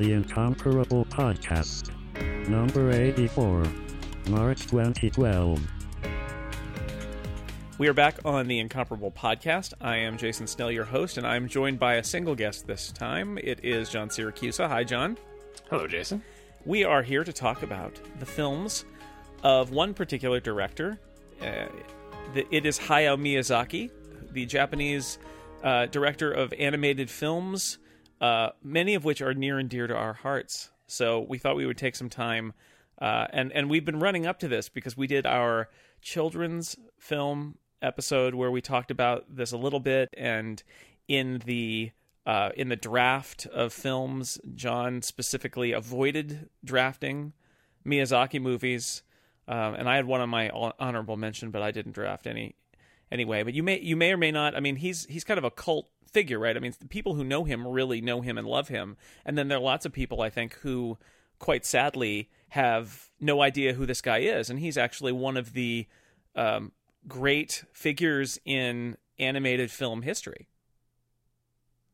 The Incomparable Podcast. Number 84. March 2012. We are back on the Incomparable Podcast. I am Jason Snell, your host, and I'm joined by a single guest this time. It is John Siracusa. Hi, John. Hello, Jason. We are here to talk about the films of one particular director. Uh, it is Hayao Miyazaki, the Japanese uh, director of animated films, uh, many of which are near and dear to our hearts. So we thought we would take some time, uh, and and we've been running up to this because we did our children's film episode where we talked about this a little bit, and in the uh, in the draft of films, John specifically avoided drafting Miyazaki movies, um, and I had one on my honorable mention, but I didn't draft any anyway. But you may you may or may not. I mean, he's he's kind of a cult figure, right? I mean, the people who know him really know him and love him, and then there are lots of people I think who, quite sadly, have no idea who this guy is, and he's actually one of the um, great figures in animated film history.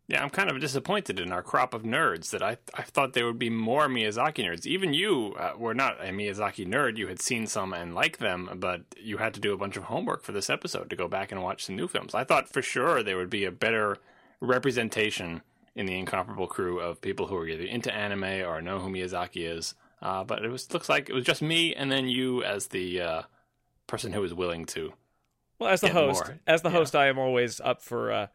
Yeah, I'm kind of disappointed in our crop of nerds that I I thought there would be more Miyazaki nerds. Even you uh, were not a Miyazaki nerd. You had seen some and liked them, but you had to do a bunch of homework for this episode to go back and watch some new films. I thought for sure there would be a better representation in the incomparable crew of people who are either into anime or know who Miyazaki is. Uh, but it was looks like it was just me and then you as the uh, person who was willing to. Well, as the host, more. as the Yeah. host, I am always up for.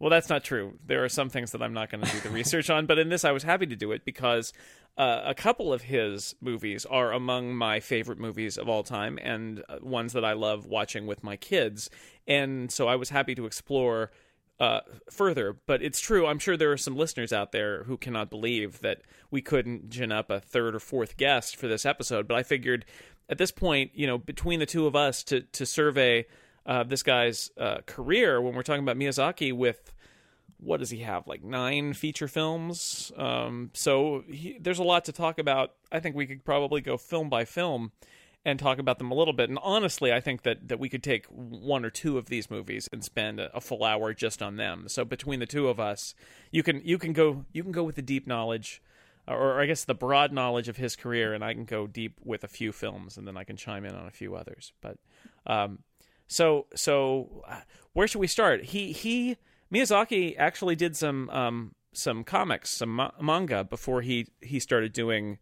Well, that's not true. There are some things that I'm not going to do the research on, but in this, I was happy to do it because uh, a couple of his movies are among my favorite movies of all time and uh, ones that I love watching with my kids. And so I was happy to explore uh, further. But it's true. I'm sure there are some listeners out there who cannot believe that we couldn't gin up a third or fourth guest for this episode. But I figured at this point, you know, between the two of us to to survey uh, this guy's uh, career when we're talking about Miyazaki with what does he have like nine feature films? Um, so he, there's a lot to talk about. I think we could probably go film by film and talk about them a little bit. And honestly i think that, that we could take one or two of these movies and spend a, a full hour just on them. So between the two of us you can you can go you can go with the deep knowledge or I guess the broad knowledge of his career, and I can go deep with a few films, and then I can chime in on a few others. But um, so so uh, where should we start? He he Miyazaki actually did some um, some comics, some ma- manga before he he started doing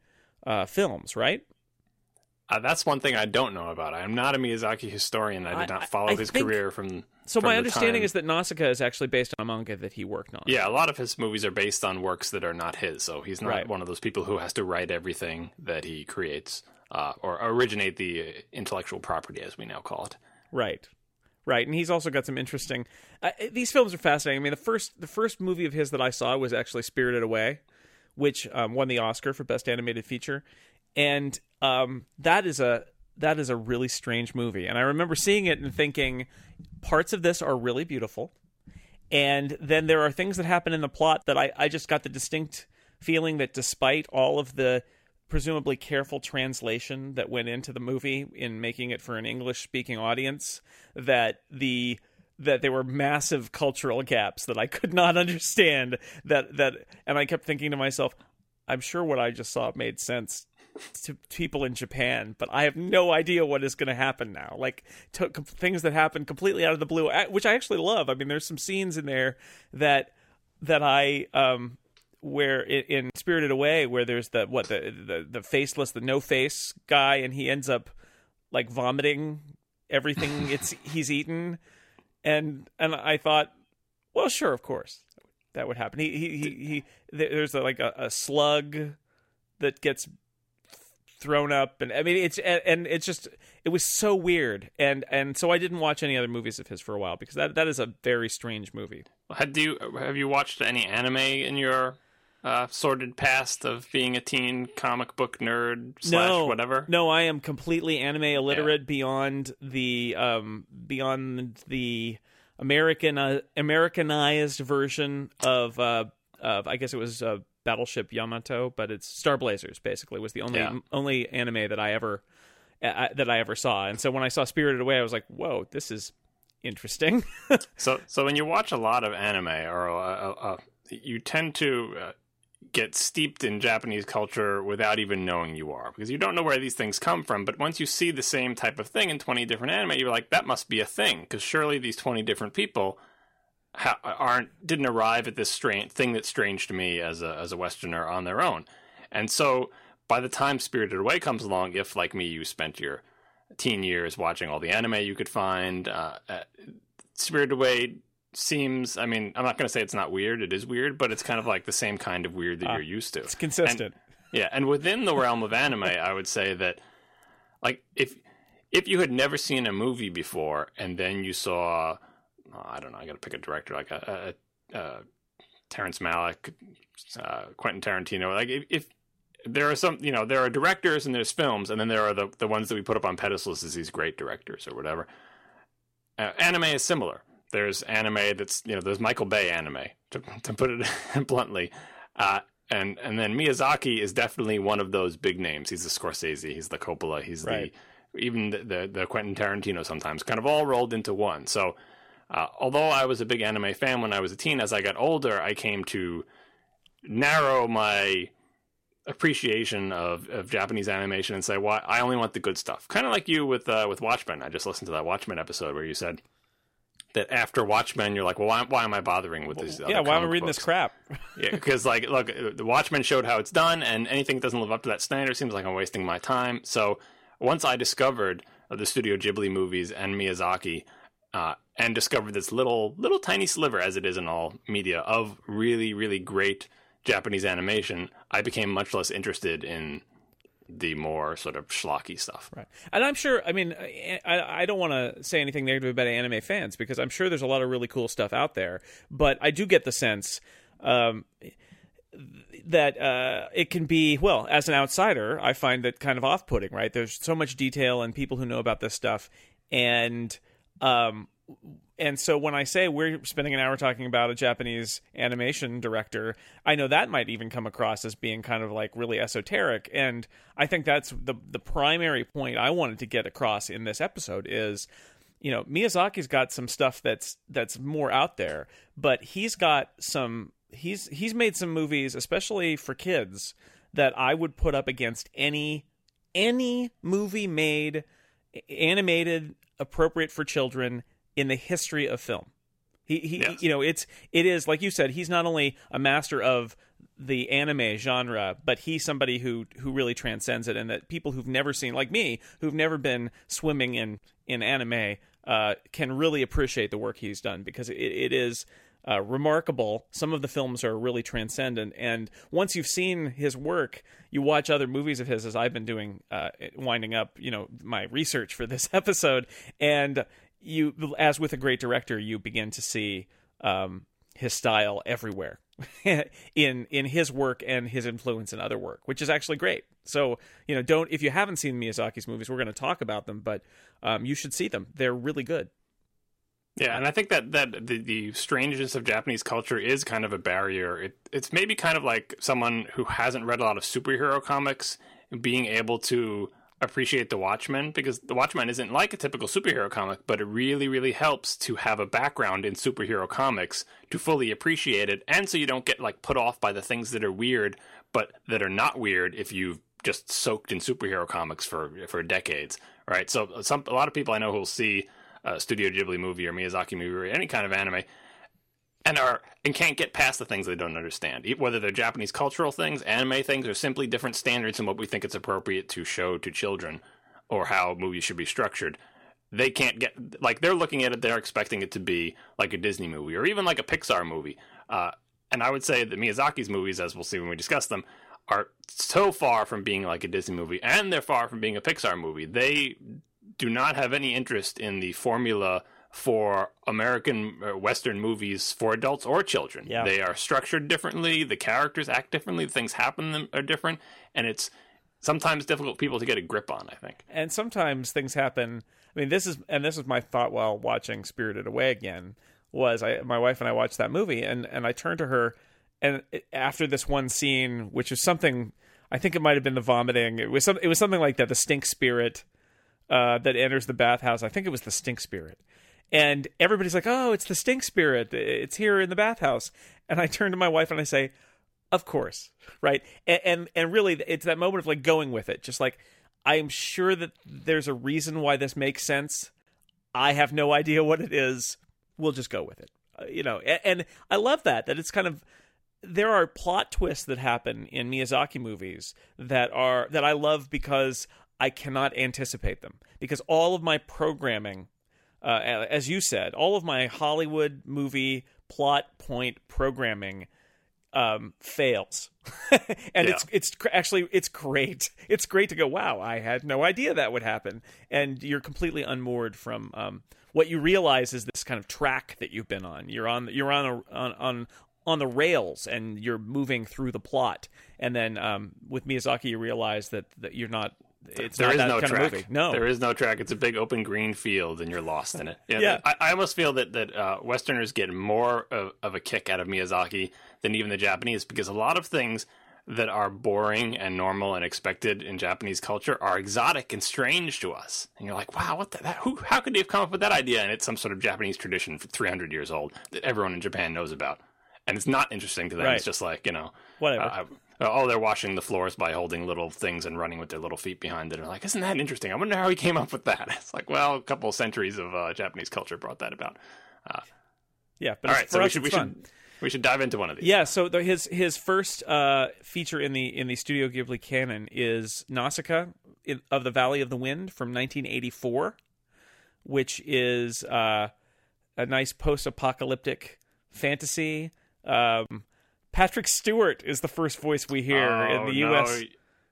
uh, films, right? Uh, that's one thing I don't know about. I am not a Miyazaki historian. I did not follow I his think- career from. So from my understanding time. is that Nausicaa is actually based on a manga that he worked on. Yeah, a lot of his movies are based on works that are not his. So he's not Right. one of those people who has to write everything that he creates uh, or originate the intellectual property, as we now call it. Right, right, and he's also got some interesting. Uh, these films are fascinating. I mean, the first the first movie of his that I saw was actually Spirited Away, which um, won the Oscar for best animated feature, and um, that is a that is a really strange movie. And I remember seeing it and thinking, parts of this are really beautiful, and then there are things that happen in the plot that I I just got the distinct feeling that despite all of the presumably careful translation that went into the movie in making it for an English speaking audience that the that there were massive cultural gaps that I could not understand that that and I kept thinking to myself I'm sure what I just saw made sense to people in Japan, but I have no idea what is going to happen now. Like to, com- things that happen completely out of the blue, which I actually love. I mean, there's some scenes in there that that I um where in, in Spirited Away where there's the what the, the the faceless the no face guy and he ends up like vomiting everything it's he's eaten. And and I thought well sure of course that would happen. He he he, he there's a, like a, a slug that gets thrown up and I mean it's and, and it's just it was so weird. And and so I didn't watch any other movies of his for a while because that that is a very strange movie. Had you have you watched any anime in your uh, sordid past of being a teen comic book nerd slash no, whatever? No, I am completely anime illiterate beyond the um beyond the American uh, Americanized version of uh of I guess it was uh, Battleship Yamato, but it's Star Blazers basically was the only Yeah. only anime that I ever uh, that I ever saw. And so when I saw Spirited Away, I was like, "Whoa, this is interesting." So, so when you watch a lot of anime, or uh, uh, uh, you tend to uh, get steeped in Japanese culture without even knowing you are because you don't know where these things come from. But once you see the same type of thing in 20 different anime, you're like, that must be a thing because surely these 20 different people ha- aren't didn't arrive at this strange thing that's strange to me as a as a Westerner on their own. And so by the time Spirited Away comes along, if like me, you spent your teen years watching all the anime you could find, uh, uh, Spirited Away seems i mean i'm not going to say it's not weird it is weird but it's kind of like the same kind of weird that Ah, you're used to. It's consistent. yeah and within the realm of anime i would say that like if if you had never seen a movie before and then you saw oh, i don't know i gotta pick a director like a, a, a terrence malick uh, quentin tarantino like if, if there are some you know there are directors and there's films and then there are the, the ones that we put up on pedestals as these great directors or whatever. Uh, anime is similar there's anime that's you know there's Michael Bay anime to to put it bluntly, uh, and and then Miyazaki is definitely one of those big names. He's the Scorsese, he's the Coppola, he's Right. the even the, the the Quentin Tarantino sometimes kind of all rolled into one. So uh, although I was a big anime fan when I was a teen, as I got older, I came to narrow my appreciation of, of Japanese animation and say, "Why I only want the good stuff." Kind of like you with uh, with Watchmen. I just listened to that Watchmen episode where you said that after Watchmen, you're like, "Well, why, why am I bothering with this?" yeah, why am I reading this crap? yeah, because like, look, the Watchmen showed how it's done, and anything that doesn't live up to that standard seems like I'm wasting my time. So once I discovered uh, the Studio Ghibli movies and Miyazaki, uh, and discovered this little, little tiny sliver, as it is in all media, of really, really great Japanese animation, I became much less interested in the more sort of schlocky stuff. Right. And I'm sure, I mean, I, I don't want to say anything negative about anime fans because I'm sure there's a lot of really cool stuff out there. But I do get the sense um, that uh, it can be, well, as an outsider, I find that kind of off putting, right? There's so much detail and people who know about this stuff. And. Um, and so when I say we're spending an hour talking about a Japanese animation director, I know that might even come across as being kind of like really esoteric. And I think that's the the primary point I wanted to get across in this episode is, you know, Miyazaki's got some stuff that's that's more out there, but he's got some he's he's made some movies, especially for kids, that I would put up against any any movie made animated appropriate for children in the history of film. He, he Yes. you know, it's it is like you said. He's not only a master of the anime genre, but he's somebody who who really transcends it, and that people who've never seen, like me, who've never been swimming in in anime, uh, can really appreciate the work he's done because it, it is. Uh, remarkable. Some of the films are really transcendent, and once you've seen his work, you watch other movies of his, as I've been doing, uh, winding up, you know, my research for this episode, and you, as with a great director, you begin to see um, his style everywhere in in his work and his influence in other work, which is actually great. So you know, don't if you haven't seen Miyazaki's movies, we're going to talk about them, but um, you should see them. They're really good. Yeah, and I think that that the, the strangeness of Japanese culture is kind of a barrier. It, it's maybe kind of like someone who hasn't read a lot of superhero comics being able to appreciate the Watchmen because the Watchmen isn't like a typical superhero comic, but it really, really helps to have a background in superhero comics to fully appreciate it, and so you don't get like put off by the things that are weird, but that are not weird if you've just soaked in superhero comics for for decades, right? So some a lot of people I know who will see a Studio Ghibli movie or Miyazaki movie or any kind of anime and are and can't get past the things they don't understand, whether they're Japanese cultural things, anime things, or simply different standards in what we think it's appropriate to show to children, or how movies should be structured. They can't get like they're looking at it, they're expecting it to be like a Disney movie or even like a Pixar movie. Uh, and I would say that Miyazaki's movies, as we'll see when we discuss them, are so far from being like a Disney movie, and they're far from being a Pixar movie. They do not have any interest in the formula for American uh, Western movies for adults or children. Yeah. They are structured differently. The characters act differently. Things happen them are different, and it's sometimes difficult for people to get a grip on. I think. and sometimes things happen. I mean, this is and this is my thought while watching Spirited Away again. Was I my wife and I watched that movie and and I turned to her and after this one scene, which is something I think it might have been the vomiting. It was some it was something like that. The stink spirit uh, that enters the bathhouse. I think it was the stink spirit. And everybody's like, "Oh, it's the stink spirit. It's here in the bathhouse." And I turn to my wife and I say, Of course, right? And, and and really, it's that moment of like going with it. Just like I'm sure that there's a reason why this makes sense. I have no idea what it is. We'll just go with it. Uh, you know, and, and I love that that it's kind of there are plot twists that happen in Miyazaki movies that are that I love because I cannot anticipate them because all of my programming, uh, as you said, all of my Hollywood movie plot point programming um, fails, and Yeah. it's it's actually it's great. It's great to go. Wow, I had no idea that would happen, and you're completely unmoored from um, what you realize is this kind of track that you've been on. You're on you're on a, on on on the rails, and you're moving through the plot. And then um, with Miyazaki, you realize that that you're not. It's There not is no track. No, there is no track. It's a big open green field, and you're lost in it. Yeah. I, I almost feel that that uh, Westerners get more of, of a kick out of Miyazaki than even the Japanese, because a lot of things that are boring and normal and expected in Japanese culture are exotic and strange to us. And you're like, wow, what the, that? Who? How could they have come up with that idea? And it's some sort of Japanese tradition for 300 years old that everyone in Japan knows about. And it's not interesting to them. Right. It's just like you know, Whatever. uh, oh, they're washing the floors by holding little things and running with their little feet behind it. And like, isn't that interesting? I wonder how he came up with that. It's like, well, a couple of centuries of uh, Japanese culture brought that about. yeah, but All right, so we should we fun. should we should dive into one of these. Yeah, so the, his his first uh, feature in the in the Studio Ghibli canon is Nausicaa of the Valley of the Wind from 1984, which is uh, a nice post-apocalyptic fantasy. Um, Patrick Stewart is the first voice we hear Oh, in the no, U.S.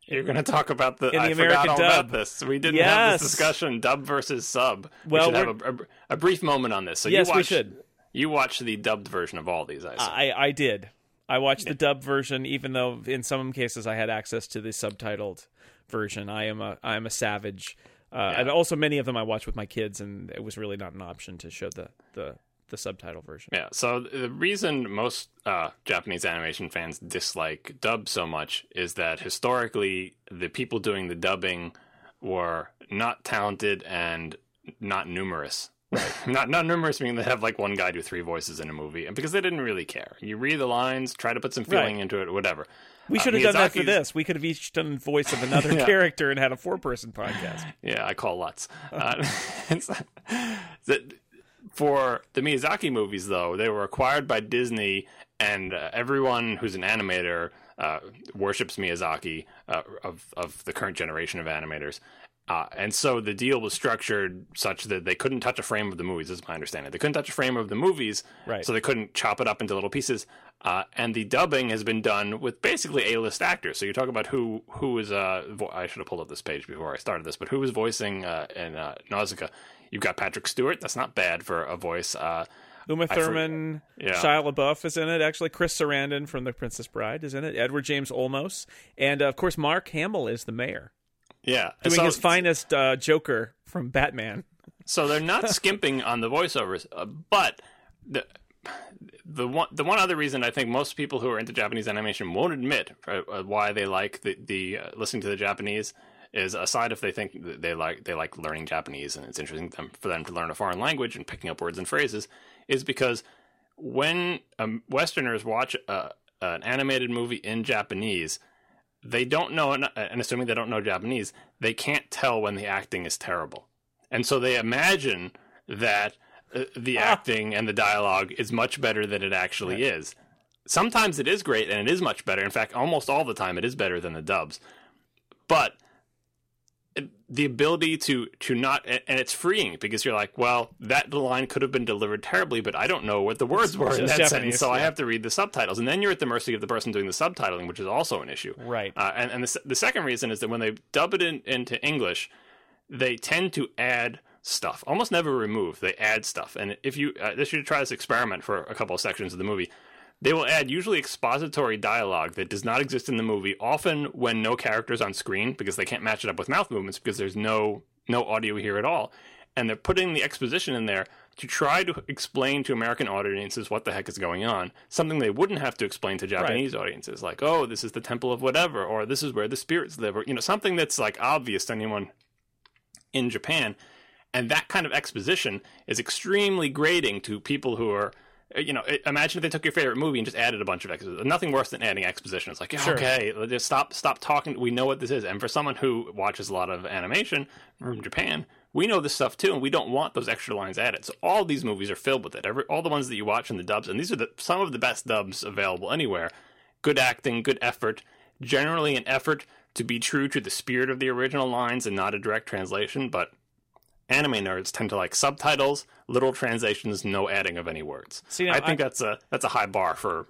You're going to talk about the. In the I American forgot all dub. about this. We didn't have this discussion. Dub versus sub. Well, we should have a, a, a brief moment on this. So Yes, you we watched, should. You watched the dubbed version of all these. I. I I did. I watched the dubbed version, even though in some cases I had access to the subtitled version. I am a I am a savage, uh, and also many of them I watched with my kids, and it was really not an option to show the the, the subtitle version. Yeah. So the reason most uh, Japanese animation fans dislike dub so much is that historically the people doing the dubbing were not talented and not numerous. not not numerous meaning they have like one guy do three voices in a movie, and because they didn't really care. You read the lines, try to put some feeling Right. into it, whatever. We Uh, should have done that for this. We could have each done voice of another Yeah. character and had a four person podcast. Yeah, I call lots. Uh, for the Miyazaki movies, though, they were acquired by Disney, and uh, everyone who's an animator uh, worships Miyazaki uh, of of the current generation of animators. Uh, and so the deal was structured such that they couldn't touch a frame of the movies, is my understanding. They couldn't touch a frame of the movies, Right. so they couldn't chop it up into little pieces. Uh, and the dubbing has been done with basically A-list actors. So you talk about who who is. Uh, vo- I should have pulled up this page before I started this, but who was voicing uh, in uh, Nausicaa? You've got Patrick Stewart. That's not bad for a voice. Uh, Uma Thurman, Yeah. Shia LaBeouf is in it. Actually, Chris Sarandon from The Princess Bride is in it. Edward James Olmos, and uh, of course, Mark Hamill is the mayor, yeah, doing so, his finest uh, Joker from Batman. So they're not skimping on the voiceovers, uh, but the the one the one other reason I think most people who are into Japanese animation won't admit uh, why they like the the uh, listening to the Japanese is aside if they think they like they like learning Japanese and it's interesting them, for them to learn a foreign language and picking up words and phrases is because when um, Westerners watch uh, an animated movie in Japanese, they don't know, and assuming they don't know Japanese, they can't tell when the acting is terrible. And so they imagine that uh, the acting and the dialogue is much better than it actually is. Sometimes it is great and it is much better. In fact, almost all the time it is better than the dubs. But the ability to to not and it's freeing because you're like, well, that line could have been delivered terribly, but I don't know what the words were in that Japanese, sentence, so I have to read the subtitles, and then you're at the mercy of the person doing the subtitling, which is also an issue. Right. Uh, and and the, the second reason is that when they dub it in, into English, they tend to add stuff, almost never remove. They add stuff, and if you uh, this should try this experiment for a couple of sections of the movie. They will add usually expository dialogue that does not exist in the movie, often when no characters on screen because they can't match it up with mouth movements because there's no no audio here at all. And they're putting the exposition in there to try to explain to American audiences what the heck is going on, something they wouldn't have to explain to Japanese audiences, like, oh, this is the temple of whatever, or this is where the spirits live, or you know, something that's like obvious to anyone in Japan. And that kind of exposition is extremely grating to people who are Uh, you know, imagine if they took your favorite movie and just added a bunch of exposition. Nothing worse than adding exposition. It's like, yeah, Sure. okay, just stop, stop talking. We know what this is. And for someone who watches a lot of animation from Japan, we know this stuff too, and we don't want those extra lines added. So all these movies are filled with it. Every, all the ones that you watch in the dubs, and these are the, some of the best dubs available anywhere. Good acting, good effort. Generally, an effort to be true to the spirit of the original lines and not a direct translation, but anime nerds tend to like subtitles, little translations, no adding of any words. See, now, I think I- that's a that's a high bar for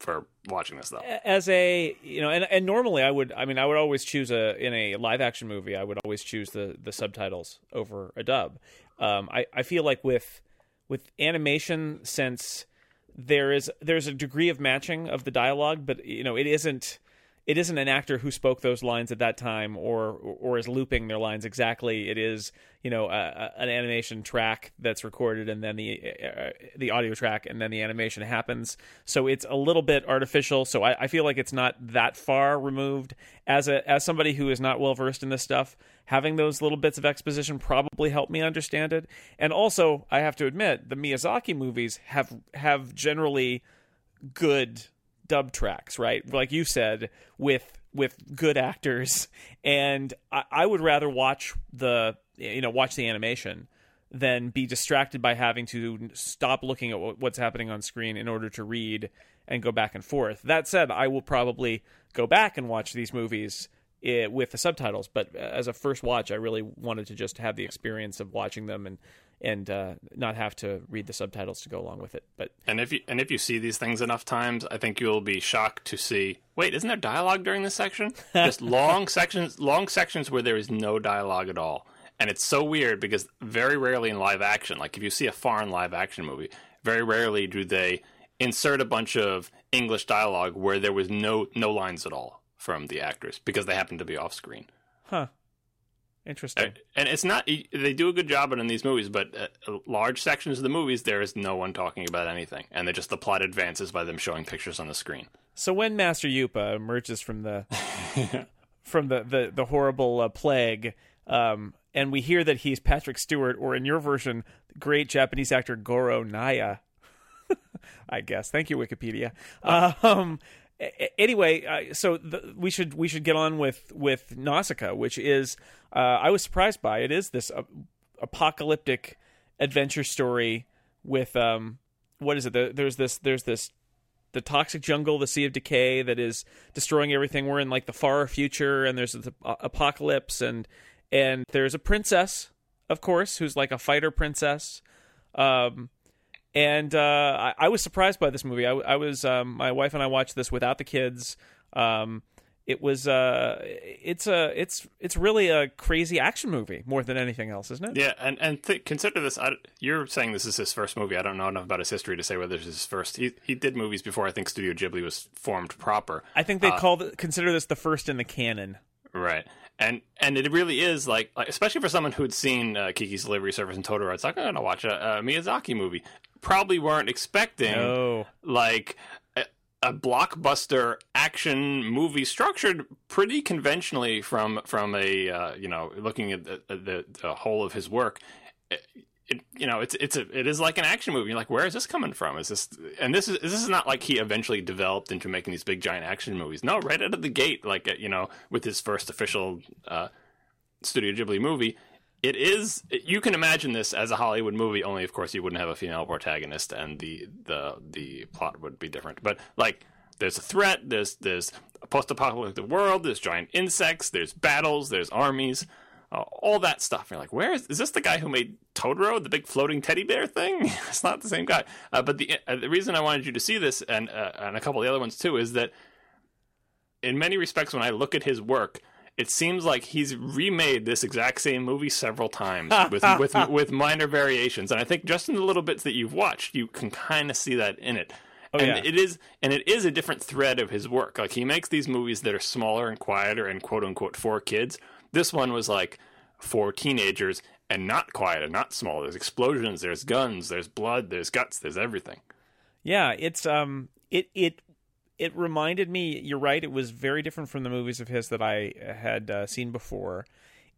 for watching this though. as a you know and, and normally i would i mean i would always choose a in a live action movie i would always choose the the subtitles over a dub um i i feel like with with animation since there is there's a degree of matching of the dialogue but you know it isn't it isn't an actor who spoke those lines at that time or or is looping their lines exactly. It is you know a, a, an animation track that's recorded and then the uh, the audio track and then the animation happens. So it's a little bit artificial. So I, I feel like it's not that far removed. As a as somebody who is not well versed in this stuff, having those little bits of exposition probably helped me understand it. And also, I have to admit, the Miyazaki movies have have generally good dub tracks, right? Like you said, with with good actors, and I, I would rather watch the you know watch the animation than be distracted by having to stop looking at what's happening on screen in order to read and go back and forth. That said, I will probably go back and watch these movies eh, with the subtitles, but as a first watch, I really wanted to just have the experience of watching them and and uh, not have to read the subtitles to go along with it. But And if you and if you see these things enough times, I think you'll be shocked to see. Wait, isn't there dialogue during this section? Just long sections, long sections where there is no dialogue at all, and it's so weird because very rarely in live action, like if you see a foreign live action movie, very rarely do they insert a bunch of English dialogue where there was no no lines at all from the actors because they happen to be off screen. huh, interesting. And it's not they do a good job in these movies, but uh, large sections of the movies there is no one talking about anything, and they just the plot advances by them showing pictures on the screen. So when Master Yupa emerges from the from the the, the horrible uh, plague, um, and we hear that he's Patrick Stewart, or in your version, great Japanese actor Goro Naya. I guess. Thank you, Wikipedia. Um, a- a- anyway, uh, so the, we should we should get on with with Nausicaa, which is uh, I was surprised by. It is this uh, apocalyptic adventure story with um what is it? The, there's this there's this the toxic jungle, the sea of decay that is destroying everything. We're in like the far future, and there's the apocalypse, and and there's a princess, of course, who's like a fighter princess. Um, and uh, I, I was surprised by this movie. I, I was um, my wife and I watched this without the kids. Um, it was uh, it's a it's it's really a crazy action movie more than anything else, isn't it? Yeah, and and th- consider this. I, you're saying this is his first movie. I don't know enough about his history to say whether this is his first. He he did movies before. I think Studio Ghibli was formed proper. I think they call the, consider this the first in the canon. Right. And and it really is like, like especially for someone who had seen uh, Kiki's Delivery Service and Totoro, it's like I'm gonna watch a, a Miyazaki movie. Probably weren't expecting Oh, like a, a blockbuster action movie structured pretty conventionally from from a uh, you know looking at the, the, the whole of his work. It, you know, it's it's a it is like an action movie. You're like, where is this coming from? Is this and this is this is not like he eventually developed into making these big giant action movies. No, right out of the gate, like uh, you know, with his first official uh, Studio Ghibli movie, it is you can imagine this as a Hollywood movie. Only, of course, you wouldn't have a female protagonist, and the the the plot would be different. But like, there's a threat. There's there's a post-apocalyptic world. There's giant insects. There's battles. There's armies. Uh, all that stuff. You're like, where is is this the guy who made Totoro, the big floating teddy bear thing? it's not the same guy. Uh, but the uh, the reason I wanted you to see this and uh, and a couple of the other ones too is that in many respects, when I look at his work, it seems like he's remade this exact same movie several times with with with minor variations. And I think just in the little bits that you've watched, you can kind of see that in it. and yeah. it is and it is a different thread of his work. Like he makes these movies that are smaller and quieter and quote unquote for kids. This one was like for teenagers and not quiet and not small. There's explosions, there's guns, there's blood, there's guts, there's everything. Yeah, it's um it it it reminded me. You're right. It was very different from the movies of his that I had uh, seen before.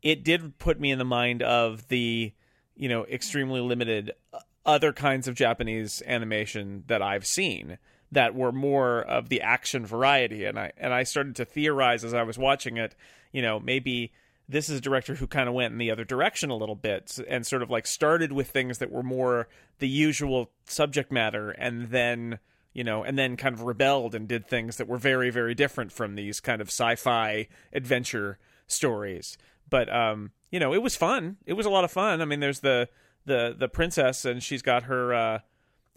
It did put me in the mind of the you know extremely limited uh, other kinds of Japanese animation that I've seen that were more of the action variety. And I and I started to theorize as I was watching it, you know, maybe this is a director who kind of went in the other direction a little bit and sort of like started with things that were more the usual subject matter and then you know and then kind of rebelled and did things that were very very different from these kind of sci-fi adventure stories. But um you know it was fun. It was a lot of fun. I mean there's the the the princess and she's got her uh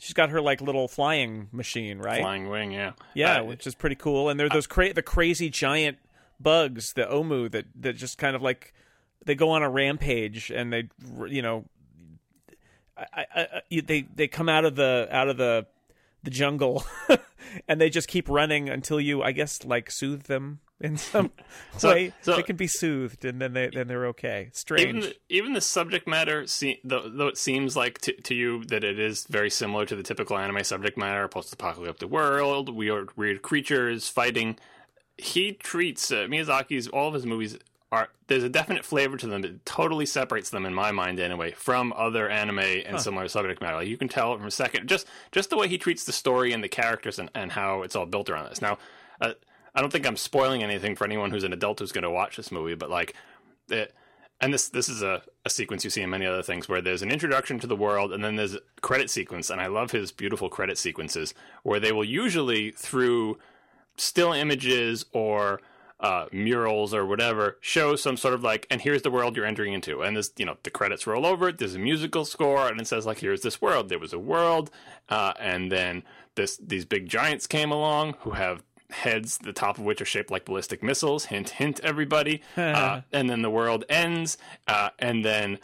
she's got her like little flying machine right Flying wing, yeah. yeah, Uh, which is pretty cool. And there are those cra- the crazy giant bugs, the omu that that just kind of like they go on a rampage and they you know I, I, I, they they come out of the out of the the jungle and they just keep running until you I guess like soothe them in some So- way. so- they can be soothed and then they then they're okay. Strange. even the, even the subject matter, se- though, though it seems like to, to you that it is very similar to the typical anime subject matter, post-apocalyptic world, weird weird creatures fighting. He treats uh, Miyazaki's all of his movies are there's a definite flavor to them that totally separates them in my mind anyway from other anime and similar subject matter. Like you can tell from a second just just the way he treats the story and the characters and, and how it's all built around this. Now, uh, I don't think I'm spoiling anything for anyone who's an adult who's going to watch this movie, but like it, and this this is a, a sequence you see in many other things where there's an introduction to the world and then there's a credit sequence and i love his beautiful credit sequences where they will usually through still images or uh, murals or whatever show some sort of like and here's the world you're entering into and this you know the credits roll over it there's a musical score and it says like here's this world there was a world uh, and then this these big giants came along who have heads the top of which are shaped like ballistic missiles hint hint everybody uh, and then the world ends uh, and then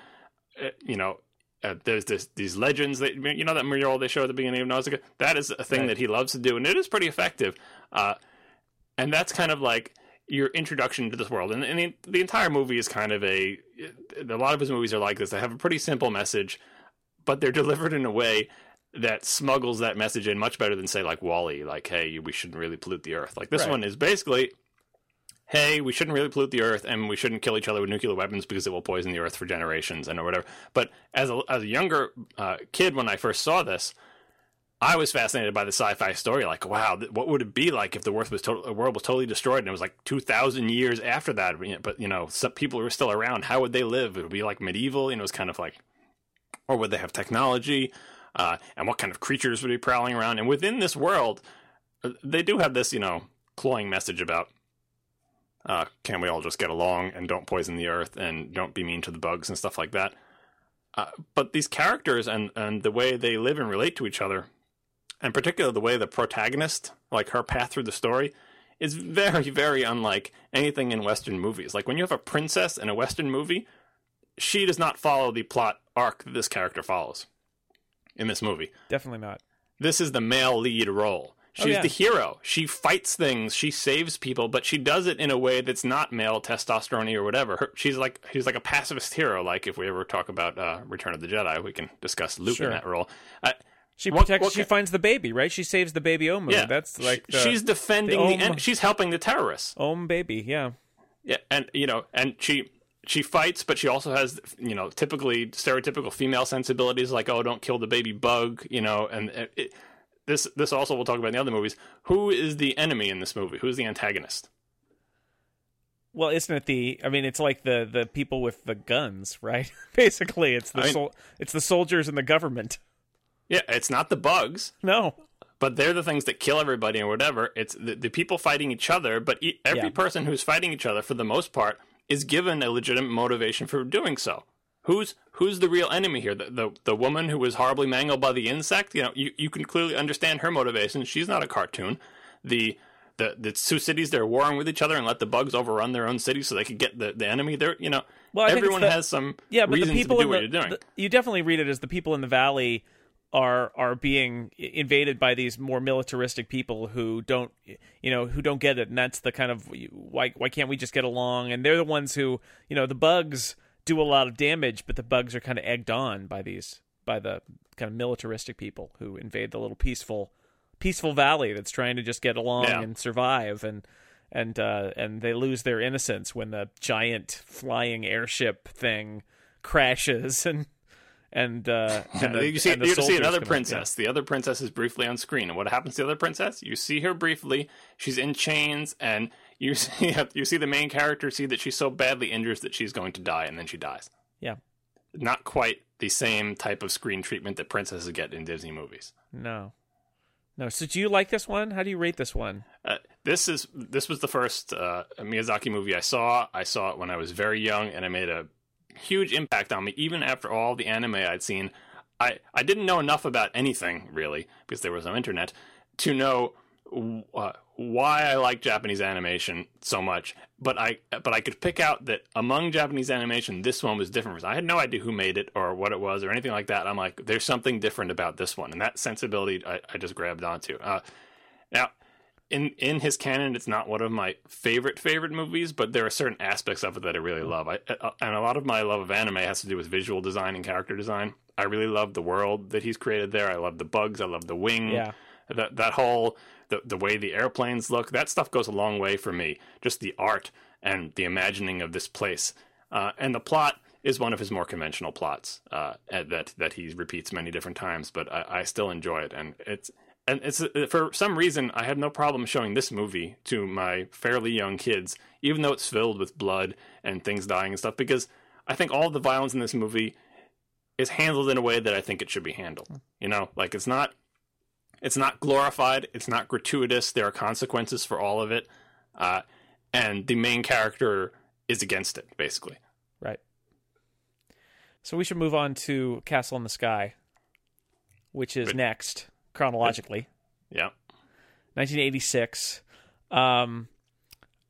uh, you know uh, there's this these legends that you know that mural they show at the beginning of Nausicaa. That is a thing Right. that he loves to do, and it is pretty effective. Uh, and that's kind of like your introduction to this world. And, and the, the entire movie is kind of a. A lot of his movies are like this. They have a pretty simple message, but they're delivered in a way that smuggles that message in much better than say like WALL-E, like hey, we shouldn't really pollute the earth. Like this Right. one is basically hey, we shouldn't really pollute the earth and we shouldn't kill each other with nuclear weapons because it will poison the earth for generations and or whatever. But as a, as a younger uh, kid, when I first saw this, I was fascinated by the sci-fi story. Like, wow, th- what would it be like if the world was to- the world was totally destroyed and it was like two thousand years after that? But you know, some people were still around. How would they live? It would be like medieval. You know, it was kind of like, or would they have technology? Uh, and what kind of creatures would be prowling around? And within this world, uh, they do have this, you know, cloying message about uh, can we all just get along and don't poison the earth and don't be mean to the bugs and stuff like that. Uh, but these characters and, and the way they live and relate to each other, and particularly the way the protagonist, like her path through the story, is very, very unlike anything in Western movies. Like when you have a princess in a Western movie, she does not follow the plot arc that this character follows in this movie Definitely not. this is the male lead role. Oh, She's yeah. the hero. She fights things. She saves people, but she does it in a way that's not male testosterone or whatever. Her, she's like she's like a pacifist hero. Like if we ever talk about uh, Return of the Jedi, we can discuss Luke Sure. in that role. Uh, She What- protects. what she finds the baby, right? She saves the baby Omu. yeah, that's like the, she's defending the the. Om- en- she's helping the terrorists. Om baby. Yeah. Yeah, and you know, and she she fights, but she also has you know typically stereotypical female sensibilities, like oh, don't kill the baby bug, you know, and it, it, this this also we'll talk about in the other movies. Who is the enemy in this movie? Who's the antagonist? Well, isn't it the? I mean, it's like the the people with the guns, right? Basically, it's the I mean- sol- it's the soldiers and the government. Yeah, it's not the bugs, No. but they're the things that kill everybody or whatever. It's the, the people fighting each other, but e- every Yeah. person who's fighting each other, for the most part, is given a legitimate motivation for doing so. Who's who's the real enemy here? The, the the woman who was horribly mangled by the insect. You know, you, you can clearly understand her motivation. She's not a cartoon. The the the two cities they're warring with each other and let the bugs overrun their own city so they could get the, the enemy. They're you know Well, I think everyone the- has some Yeah, but the reason people to in do what the, you're doing. the- you definitely read it as the people in the valley are are being invaded by these more militaristic people who don't you know who don't get it. And that's the kind of why why can't we just get along? And they're the ones who you know the bugs do a lot of damage but the bugs are kind of egged on by these by the kind of militaristic people who invade the little peaceful peaceful valley that's trying to just get along Yeah. and survive. And and uh, and they lose their innocence when the giant flying airship thing crashes and and uh, and the, you see, you see another princess. The other princess is briefly on screen, and what happens to the other princess? You see her briefly. She's in chains, and you see you see the main character see that she's so badly injured that she's going to die, and then she dies. Yeah. Not quite the same type of screen treatment that princesses get in Disney movies. No, no. So do you like this one? How do you rate this one? Uh, this is this was the first uh, Miyazaki movie I saw. I saw it when I was very young, and I made a huge impact on me. Even after all the anime I'd seen, I I didn't know enough about anything really because there was no internet to know uh, why I like Japanese animation so much. But I but I could pick out that among Japanese animation, this one was different. I had no idea who made it or what it was or anything like that. I'm like, there's something different about this one, and that sensibility I, I just grabbed onto. Uh, now in in his canon, it's not one of my favorite favorite movies, but there are certain aspects of it that I really love. I, uh, and a lot of my love of anime has to do with visual design and character design. I really love the world that he's created there. I love the bugs. I love the wing. Yeah. That that whole the the way the airplanes look. That stuff goes a long way for me. Just the art and the imagining of this place. Uh, and the plot is one of his more conventional plots uh, that that he repeats many different times, but I, I still enjoy it. And it's and it's for some reason I have no problem showing this movie to my fairly young kids, even though it's filled with blood and things dying and stuff, because I think all the violence in this movie is handled in a way that I think it should be handled. You know, like it's not it's not glorified, it's not gratuitous. There are consequences for all of it, uh, and the main character is against it, basically. Right. So we should move on to Castle in the Sky, which is Good. next chronologically. Yeah. 1986. Um,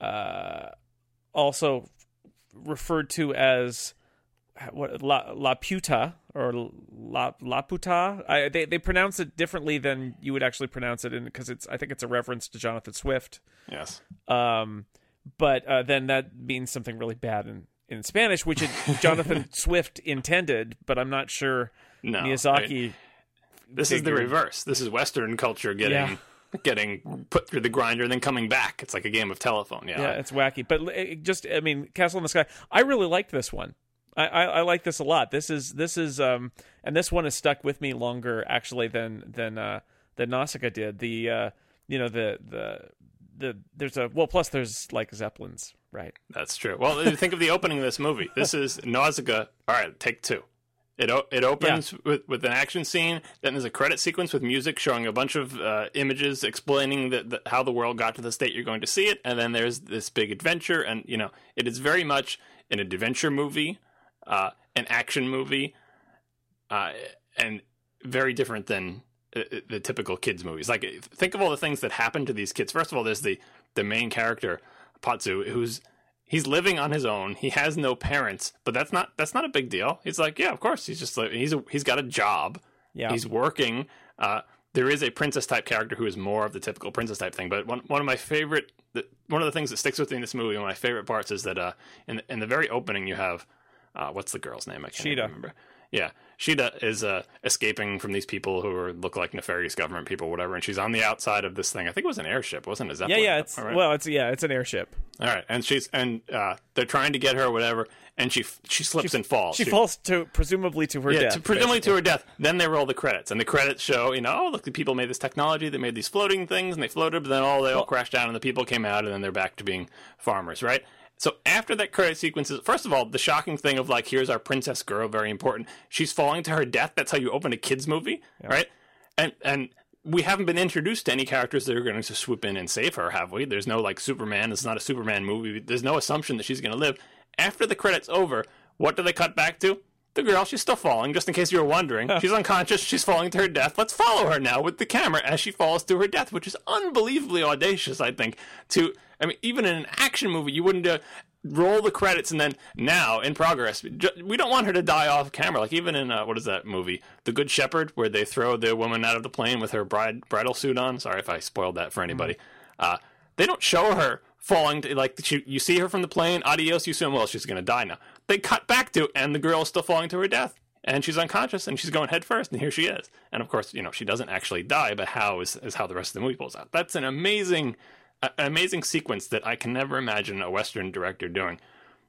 uh, also referred to as what La, La Puta or La La Puta. I, they they pronounce it differently than you would actually pronounce it, because it's I think it's a reference to Jonathan Swift. Yes. Um, but uh, then that means something really bad in in Spanish, which it, Jonathan Swift intended, but I'm not sure No. I- This is the reverse. This is Western culture getting Yeah. getting put through the grinder and then coming back. It's like a game of telephone. Yeah. Yeah, it's wacky. But it just, I mean, Castle in the Sky. I really liked this one. I, I, I like this a lot. This is this is um, and this one has stuck with me longer actually than than uh than Nausicaa did. The uh, you know the the the there's a well plus there's like zeppelins right. That's true. Well, think of the opening of this movie. This is Nausicaa. All right, take two. It o- it opens with, with an action scene. Then there's a credit sequence with music showing a bunch of uh, images explaining the, the, how the world got to the state you're going to see it. And then there's this big adventure. And you know, it is very much an adventure movie, uh, an action movie, uh, and very different than uh, the typical kids movies. Like think of all the things that happen to these kids. First of all, there's the the main character Pazu, who's he's living on his own. He has no parents, but that's not that's not a big deal. He's like, yeah, of course. He's just like he's a, he's got a job. Yeah. He's working. Uh, there is a princess type character who is more of the typical princess type thing. But one one of my favorite one of the things that sticks with me in this movie, one of my favorite parts is that uh, in the, in the very opening you have uh, what's the girl's name? I can't Sheeta. remember. Yeah, Sheeta is uh, escaping from these people who are, look like nefarious government people, whatever, and she's on the outside of this thing. I think it was an airship, wasn't it? A Yeah, yeah. It's right. well, it's yeah, it's an airship. All right, and she's and uh, they're trying to get her, or whatever, and she she slips and falls. She falls to presumably to her yeah, death. to, presumably to her death. Then they roll the credits, and the credits show, you know, oh look, the people made this technology, they made these floating things, and they floated, but then all they all crashed down, and the people came out, and then they're back to being farmers, right? So after that credit sequence is first of all the shocking thing of like here's our princess girl, very important. She's falling to her death. That's how you open a kids movie, right? And and we haven't been introduced to any characters that are going to swoop in and save her, have we? There's no like Superman. Is not a Superman movie. There's no assumption that she's going to live. After the credits over, what do they cut back to? The girl, she's still falling, just in case you were wondering. she's unconscious, she's falling to her death. Let's follow her now with the camera as she falls to her death, which is unbelievably audacious, I think. To, I mean, even in an action movie, you wouldn't uh, roll the credits and then now in progress. We don't want her to die off camera. Like even in uh, what is that movie, The Good Shepherd, where they throw the woman out of the plane with her bride bridal suit on. Sorry if I spoiled that for anybody. Uh, they don't show her falling to like she, you see her from the plane. Adios. You assume well she's going to die now. They cut back to and the girl is still falling to her death. And she's unconscious, and she's going head first, and here she is. And of course, you know she doesn't actually die, but how is, is how the rest of the movie pulls out. That's an amazing, amazing sequence that I can never imagine a Western director doing.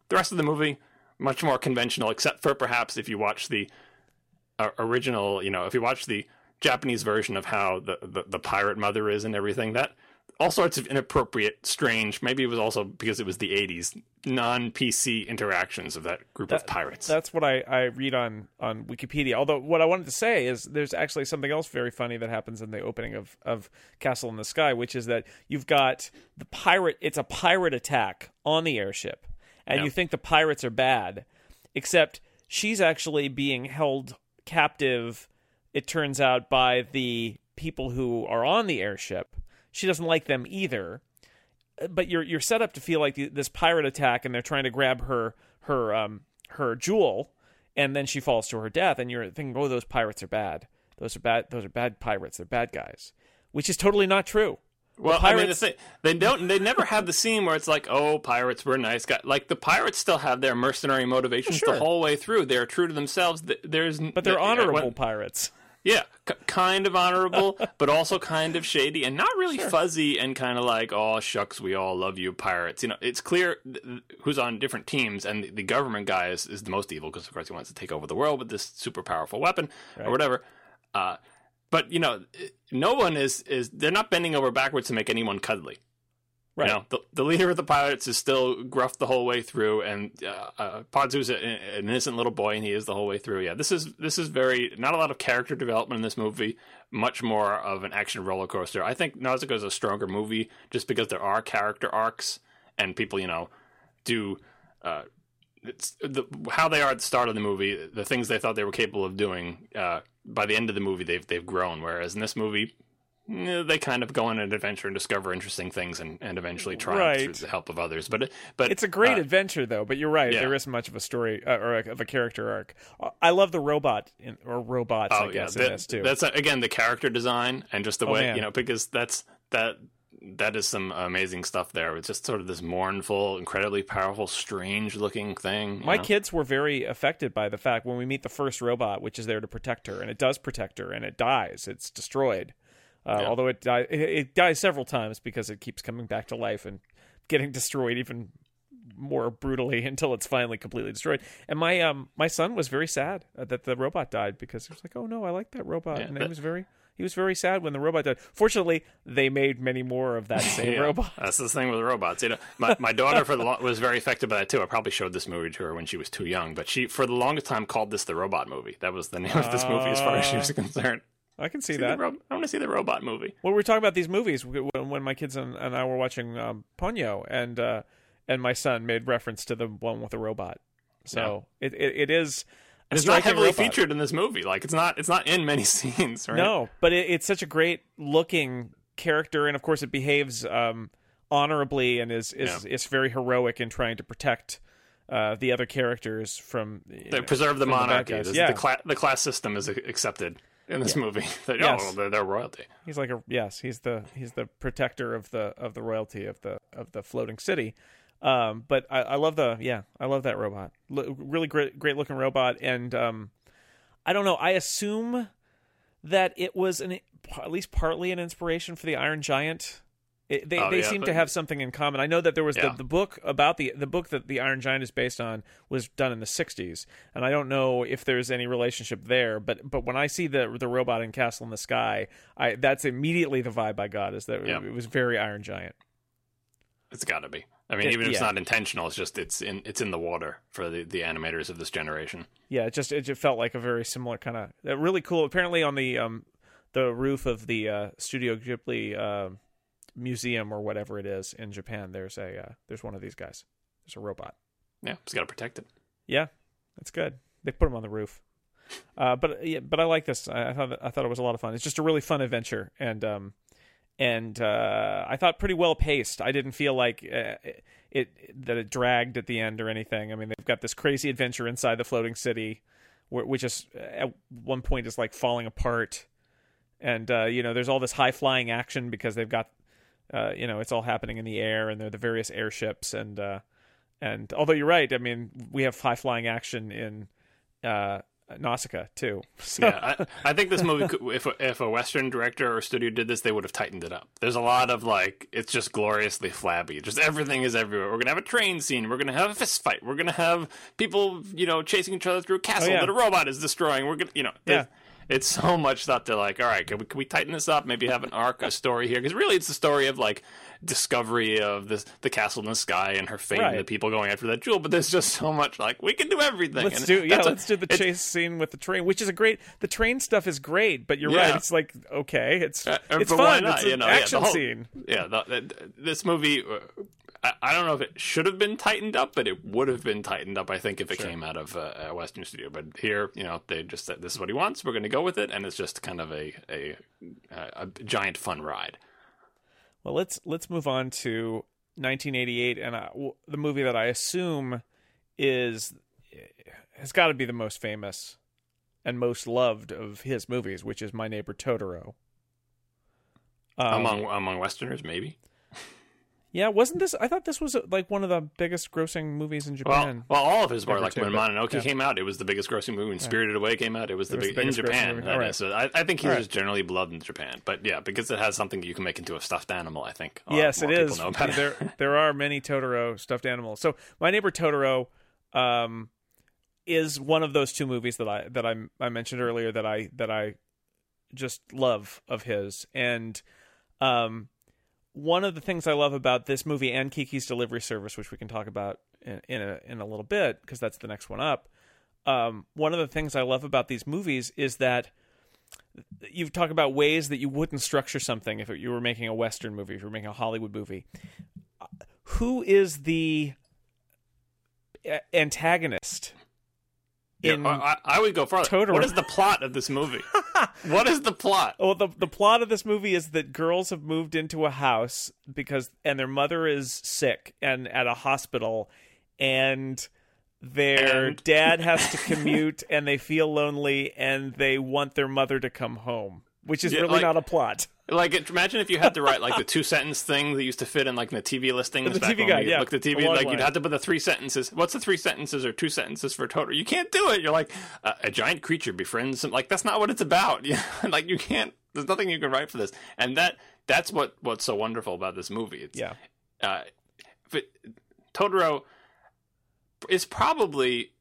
The rest of the movie, much more conventional, except for perhaps if you watch the uh, original, you know, if you watch the Japanese version of how the, the, the pirate mother is and everything, that all sorts of inappropriate, strange. Maybe it was also because it was the '80s, non-PC interactions of that group of pirates. That's what I, I read on on Wikipedia. Although what I wanted to say is there's actually something else very funny that happens in the opening of of Castle in the Sky, which is that you've got the pirate. It's a pirate attack on the airship, and Yeah. you think the pirates are bad, except she's actually being held captive. It turns out by the people who are on the airship. She doesn't like them either but you're you're set up to feel like this pirate attack and they're trying to grab her her um her jewel and then she falls to her death and you're thinking oh those pirates are bad those are bad those are bad pirates they're bad guys which is totally not true Well, the pirates- thing, they don't. They never have the scene where it's like, "Oh, pirates were nice guys." Like the pirates still have their mercenary motivations Sure. the whole way through. They're true to themselves. There's, but they're honorable pirates Yeah, c- kind of honorable, but also kind of shady and not really fuzzy and kind of like, "Oh shucks, we all love you, pirates." You know, it's clear th- who's on different teams, and the, the government guy is, is the most evil because, of course, he wants to take over the world with this super powerful weapon or whatever. Uh, but you know, no one is is they're not bending over backwards to make anyone cuddly. Right You know, the, the leader of the pirates is still gruff the whole way through, and uh, uh, Pazu's a, an innocent little boy, and he is the whole way through. Yeah, this is this is very not a lot of character development in this movie. Much more of an action roller coaster. I think Nausicaa is a stronger movie just because there are character arcs, and people, you know, do. Uh, the, how they are at the start of the movie, the things they thought they were capable of doing. Uh, by the end of the movie, they've they've grown. Whereas in this movie, they kind of go on an adventure and discover interesting things, and, and eventually try Right. through the help of others. But but it's a great uh, adventure though but you're right yeah. there isn't much of a story uh, or a, of a character arc i love the robot in, or robots oh i guess yeah, in that- this too that's again the character design and just the Oh, way man. you know because that's that that is some amazing stuff there. It's just sort of this mournful, incredibly powerful, strange looking thing. My know? kids were very affected by the fact when we meet the first robot, which is there to protect her, and it does protect her, and it dies. It's destroyed. Uh, Yeah. Although it, die, it it dies several times because it keeps coming back to life and getting destroyed even more brutally until it's finally completely destroyed. And my um my son was very sad uh, that the robot died because he was like, "Oh no, I like that robot," Yeah, and he was very he was very sad when the robot died. Fortunately, they made many more of that same Yeah, robot. That's the thing with robots. You know, my, my daughter for the lo- was very affected by that too. I probably showed this movie to her when she was too young, but she for the longest time called this the robot movie. That was the name of this movie as far as she was concerned. I can see See that. ro- I want to see the robot movie. Well, we were talking about these movies when, when my kids and, and I were watching um, Ponyo, and uh, and my son made reference to the one with the robot. So it, it it is. it's not heavily robot. featured in this movie. Like it's not it's not in many scenes, right? No, but it, it's such a great looking character, and of course, it behaves um, honorably and is is is very heroic in trying to protect uh, the other characters from They know, preserve the monarchy. This- yeah, the, cla- the class system is accepted in this movie. That, Yes. Oh, they're, they're royalty. he's like a yes, he's the he's the protector of the of the royalty of the of the floating city. Um, but I, I love the yeah, I love that robot. Lo- really great great looking robot, and um, I don't know. I assume that it was an at least partly an inspiration for the Iron Giant. It, they Oh, they yeah, seem but- to have something in common. I know that there was Yeah. the, the book about the the book that the Iron Giant is based on was done in the '60s, and I don't know if there's any relationship there. But but when I see the the robot in Castle in the Sky, I that's immediately the vibe I got is that Yeah. it was very Iron Giant. It's got to be. I mean, even if it's not intentional, it's just it's in it's in the water for the, the animators of this generation. Yeah, it just it just felt like a very similar kind of really cool. Apparently, on the um the roof of the uh, Studio Ghibli uh, museum or whatever it is in Japan, there's a uh, there's one of these guys. There's a robot. Yeah, it's got to protect it. Yeah, that's good. They put him on the roof. Uh, but yeah, but I like this. I, I thought I thought it was a lot of fun. It's just a really fun adventure, and um, and uh, I thought pretty well paced. I didn't feel like uh, it that it dragged at the end or anything. I mean, they've got this crazy adventure inside the floating city, which is at one point is like falling apart, and uh, you know, there's all this high flying action because they've got, uh, you know, it's all happening in the air, and they're the various airships, and uh, and although you're right, I mean, we have high flying action in uh, Nausicaa too. So, yeah, I, I think this movie, could, if if a Western director or studio did this, they would have tightened it up. There's a lot of like, it's just gloriously flabby. Just everything is everywhere. We're gonna have a train scene. We're gonna have a fist fight. We're gonna have people, you know, chasing each other through a castle Oh, yeah. that a robot is destroying. We're gonna, you know, Yeah. It's so much stuff. They're like, all right, can we, can we tighten this up? Maybe have an arc, a story here, because really, it's the story of like discovery of this the castle in the sky and her fate Right. and the people going after that jewel. But there's just so much like we can do everything. let's And do yeah, let's do the chase scene with the train, which is a great. The train stuff is great, but you're Yeah. right. It's like okay, it's Uh, it's fun. not? It's an You know, yeah, action whole- scene. Yeah, the, the, this movie. Uh, I, I don't know if it should have been tightened up, but it would have been tightened up. I think if it came out of uh, a Western studio. But here, you know, they just said this is what he wants. We're going to go with it, and it's just kind of a a, a giant fun ride. Well, let's let's move on to 1988 and uh, w- the movie that I assume is has got to be the most famous and most loved of his movies, which is My Neighbor Totoro. Um, among among Westerners, maybe. Yeah, wasn't this? I thought this was uh, like one of the biggest grossing movies in Japan. well, all of his were like too, when Mononoke yeah. came out, it was the biggest grossing movie. When Spirited Away came out, it was the, was big in biggest grossing Japan. movie. All right. So I, I think he's All right. just generally beloved in Japan. But yeah, because it has something you can make into a stuffed animal. I think. yes, it more people is. Know about it. there there are many Totoro stuffed animals. So My Neighbor Totoro um, is one of those two movies that I that I I mentioned earlier that I that I just love of his and um one of the things I love about this movie and Kiki's Delivery Service, which we can talk about in, in a in a little bit because that's the next one up. Um, one of the things I love about these movies is that you talk about ways that you wouldn't structure something if you were making a Western movie, if you were making a Hollywood movie. Who is the antagonist Yeah, I, I would go farther. Totoro. What is the plot of this movie? what is the plot? Well, the the plot of this movie is that girls have moved into a house because and their mother is sick and at a hospital and their And? dad has to commute and they feel lonely and they want their mother to come home, which is Yeah, really like- not a plot. Like, imagine if you had to write like the two sentence thing that used to fit in like the TV listings. The back TV guide, yeah. TV, The log like you'd have to put the three sentences. What's the three sentences or two sentences for Totoro? You can't do it. You're like uh, a giant creature befriends. Some, like that's not what it's about. Yeah, like you can't. There's nothing you can write for this, and that that's what what's so wonderful about this movie. It's, Yeah. uh, it, Totoro is probably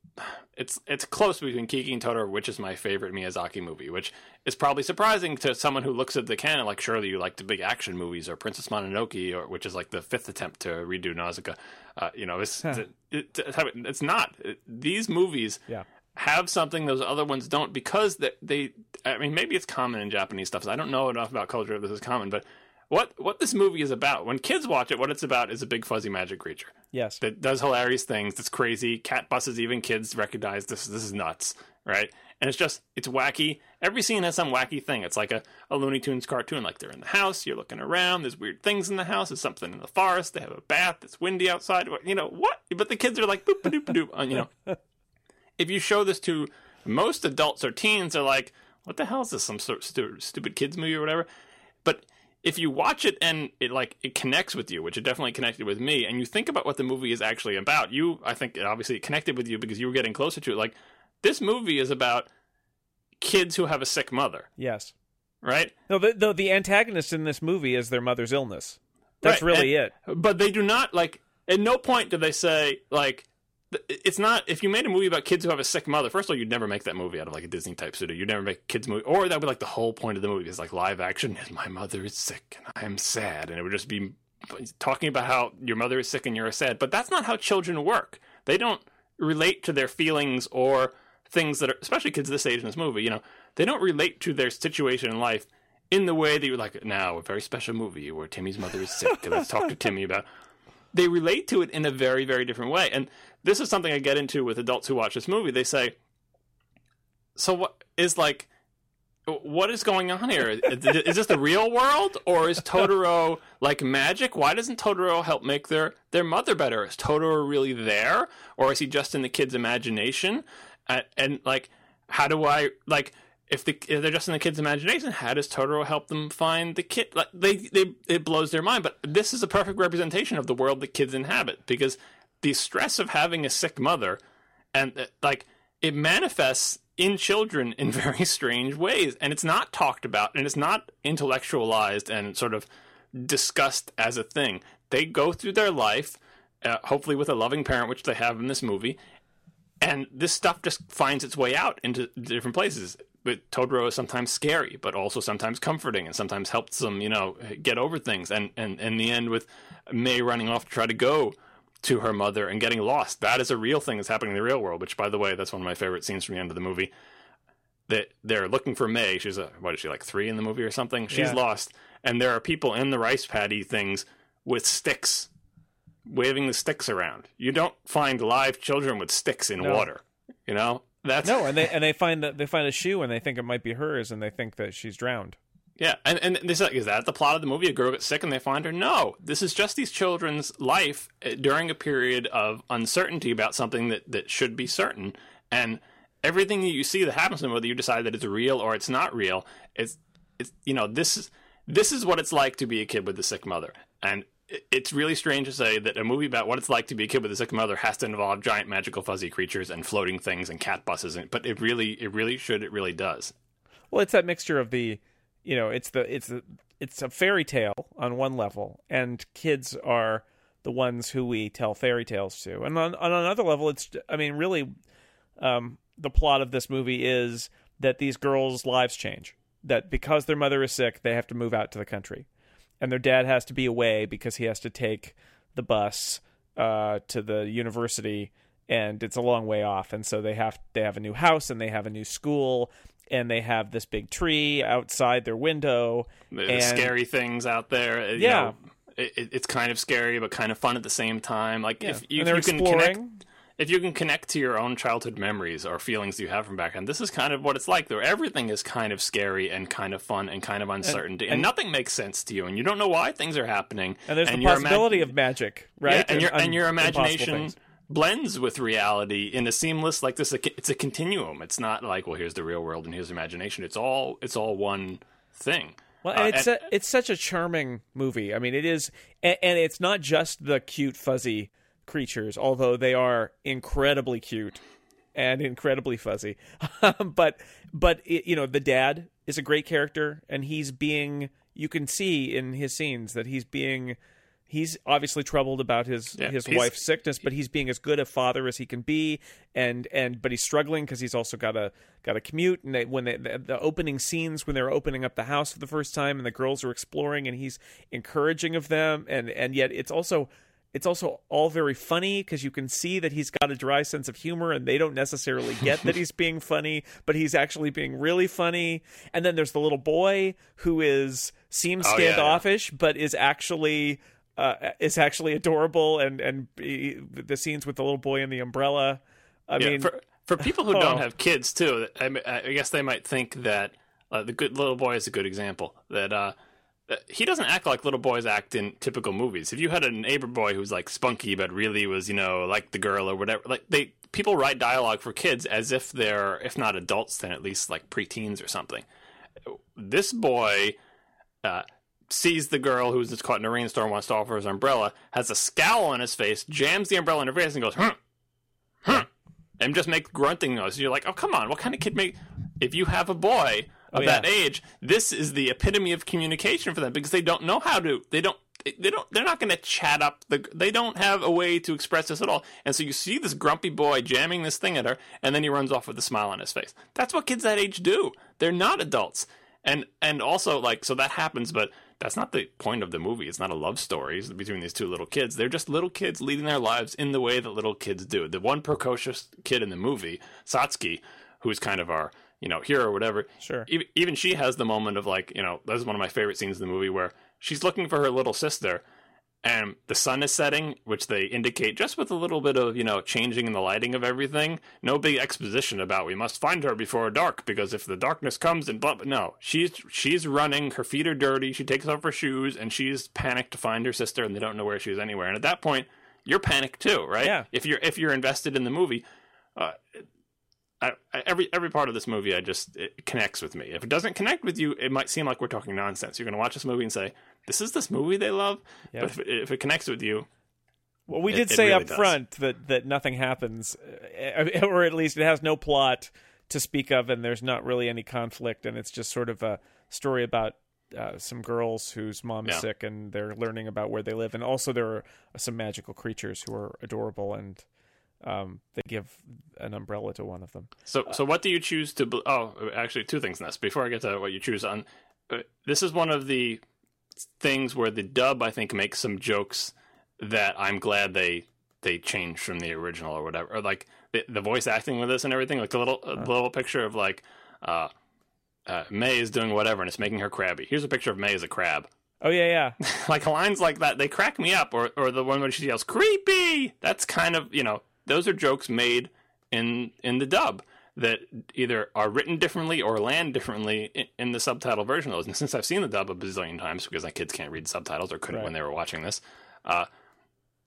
it's it's close between Kiki and Totoro, which is my favorite Miyazaki movie, which is probably surprising to someone who looks at the canon. Like, surely you like the big action movies, or Princess Mononoke, or which is like the fifth attempt to redo Nausicaa. Uh, you know, it's it, it, it's not. It- these movies Yeah. have something those other ones don't because they, they I mean maybe it's common in Japanese stuff. So I don't know enough about culture if this is common, but what what this movie is about when kids watch it, what it's about is a big fuzzy magic creature Yes. that does hilarious things. That's crazy. Cat buses. Even kids recognize this. This is nuts, right? And it's just it's wacky. Every scene has some wacky thing. It's like a, a Looney Tunes cartoon. Like they're in the house. You're looking around. There's weird things in the house. There's something in the forest. They have a bath. It's windy outside. You know what? But the kids are like boop doop doop. uh, You know, if you show this to most adults or teens, they're like, "What the hell is this? Some sort of stu- stupid kids movie or whatever." But if you watch it and it like it connects with you, which it definitely connected with me, and you think about what the movie is actually about, you I think it obviously it connected with you because you were getting closer to it. Like this movie is about kids who have a sick mother, Yes. right? No, the, the the antagonist in this movie is their mother's illness. That's Right, really and- it. But they do not like. At no point do they say like. It's not if you made a movie about kids who have a sick mother. First of all, you'd never make that movie out of like a Disney type studio. You'd never make kids movie, or that would be like the whole point of the movie is like live action. And my mother is sick, and I am sad, and it would just be talking about how your mother is sick and you're sad. But that's not how children work. They don't relate to their feelings or things that are, especially kids this age in this movie. You know, they don't relate to their situation in life in the way that you're like now a very special movie where Timmy's mother is sick. and let's talk to Timmy about. They relate to it in a very very different way, and this is something I get into with adults who watch this movie. They say, "So what is like?" What is going on here? Is is this the real world, or is Totoro like magic? Why doesn't Totoro help make their their mother better? Is Totoro really there, or is he just in the kid's imagination? And, and like, how do I like? If, the, if they're just in the kid's imagination, how does Totoro help them find the kid? Like they, they, it blows their mind. But this is a perfect representation of the world that kids inhabit because the stress of having a sick mother, and uh, like it manifests in children in very strange ways. And it's not talked about and it's not intellectualized and sort of discussed as a thing. They go through their life, uh, hopefully with a loving parent, which they have in this movie, and this stuff just finds its way out into different places. But Totoro is sometimes scary, but also sometimes comforting, and sometimes helps them, you know, get over things. And and in the end, with Mei running off to try to go to her mother and getting lost, that is a real thing that's happening in the real world. Which, by the way, that's one of my favorite scenes from the end of the movie. That they're looking for Mei. She's a what is she like three in the movie or something? She's Yeah. lost, and there are people in the rice paddy things with sticks waving the sticks around. You don't find live children with sticks in No. water. You know? That's No, and they and they find that they find a shoe and they think it might be hers and they think that she's drowned. Yeah, and and this is that the plot of the movie? A girl gets sick and they find her. No, this is just these children's life uh, during a period of uncertainty about something that that should be certain, and everything that you see that happens to them, whether you decide that it's real or it's not real, it's it's you know this is this is what it's like to be a kid with a sick mother, and it's really strange to say that a movie about what it's like to be a kid with a sick mother has to involve giant magical fuzzy creatures and floating things and cat buses, and, but it really it really should it really does. Well, it's that mixture of the, you know, it's the it's the it's a fairy tale on one level, and kids are the ones who we tell fairy tales to, and on on another level, it's I mean, really, um, the plot of this movie is that these girls' lives change. That because their mother is sick, they have to move out to the country, and their dad has to be away because he has to take the bus uh, to the university, and it's a long way off, and so they have they have a new house and they have a new school, and they have this big tree outside their window. the, and, scary things out there. uh, you Yeah. know, it, it- it's kind of scary, but kind of fun at the same time. Like Yeah. if you, you can exploring. connect, if you can connect to your own childhood memories or feelings you have from back then, this is kind of what it's like. Though everything is kind of scary and kind of fun and kind of uncertainty, and, and- nothing makes sense to you, and you don't know why things are happening. and there's the your ima- possibility of magic, right? yeah, and your and your imagination blends with reality in a seamless like this. It's a continuum. It's not like well, here's the real world and here's imagination. It's all it's all one thing. Well, Uh, and it's a, it's such a charming movie. I mean, it is, and, and it's not just the cute fuzzy creatures, although they are incredibly cute and incredibly fuzzy. but but it, you know, the dad is a great character, and he's being. You can see in his scenes that he's being. He's obviously troubled about his Yeah, his wife's sickness, but he's being as good a father as he can be, and and but he's struggling because he's also got a got a commute. And they, when they, the, the opening scenes when they're opening up the house for the first time, and the girls are exploring, and he's encouraging of them, and and yet it's also it's also all very funny because you can see that he's got a dry sense of humor, and they don't necessarily get that he's being funny, but he's actually being really funny. And then there's the little boy who is seems Oh, yeah, yeah. standoffish, but is actually uh, is actually adorable, and and he- the scenes with the little boy and the umbrella. I Yeah, mean, for for people who Oh. don't have kids too, I, I guess they might think that uh, the good little boy is a good example. That uh, that he doesn't act like little boys act in typical movies. If you had a neighbor boy who's like spunky but really was, you know, like the girl or whatever, like they people write dialogue for kids as if they're, if not adults, then at least like preteens or something. This boy. Uh, sees the girl who's just caught in a rainstorm, wants to offer his umbrella, has a scowl on his face, jams the umbrella in her face, and goes, "Hmm." huh, and just makes grunting noises. You're like, oh, come on, what kind of kid make? If you have a boy Oh, of Oh, that age, this is the epitome of communication for them because they don't know how to. They don't. They don't. They're not going to chat up. The, they don't have a way to express this at all. And so you see this grumpy boy jamming this thing at her, and then he runs off with a smile on his face. That's what kids that age do. They're not adults. And and also like so that happens, but that's not the point of the movie. It's not a love story between these two little kids. They're just little kids leading their lives in the way that little kids do. The one precocious kid in the movie, Satsuki, who's kind of our you know hero or whatever. Sure. Even, even she has the moment of like you know this is one of my favorite scenes in the movie where she's looking for her little sister. And the sun is setting, which they indicate just with a little bit of, you know, changing in the lighting of everything. No big exposition about we must find her before dark because if the darkness comes and blah, blah. No, she's she's running. Her feet are dirty. She takes off her shoes and she's panicked to find her sister, and they don't know where she is anywhere. And at that point, you're panicked too, right? Yeah. If you're if you're invested in the movie, uh, I, every every part of this movie, I just it connects with me. If it doesn't connect with you, it might seem like we're talking nonsense. You're going to watch this movie and say, "This is this movie they love." Yeah. But if it, if it connects with you, Well, we did it say really up does. front that that nothing happens, uh, or at least it has no plot to speak of, and there's not really any conflict, and it's just sort of a story about uh, some girls whose mom is Yeah. sick, and they're learning about where they live, and also there are some magical creatures who are adorable, and um, they give an umbrella to one of them. So, so what do you choose to? bel- Oh, actually, two things in this. Before I get to what you choose on, uh, this is one of the things where the dub, I think, makes some jokes that I'm glad they they changed from the original or whatever. Or like the, the voice acting with this and everything, like the little a little picture of like uh, uh, Mei is doing whatever and it's making her crabby. Here's a picture of Mei as a crab. Oh yeah, yeah. like lines like that, they crack me up. Or or the one where she yells "creepy." That's kind of you know those are jokes made in in the dub that either are written differently or land differently in, in the subtitle version of those. And since I've seen the dub a bazillion times because my kids can't read subtitles or couldn't Right. when they were watching this, uh,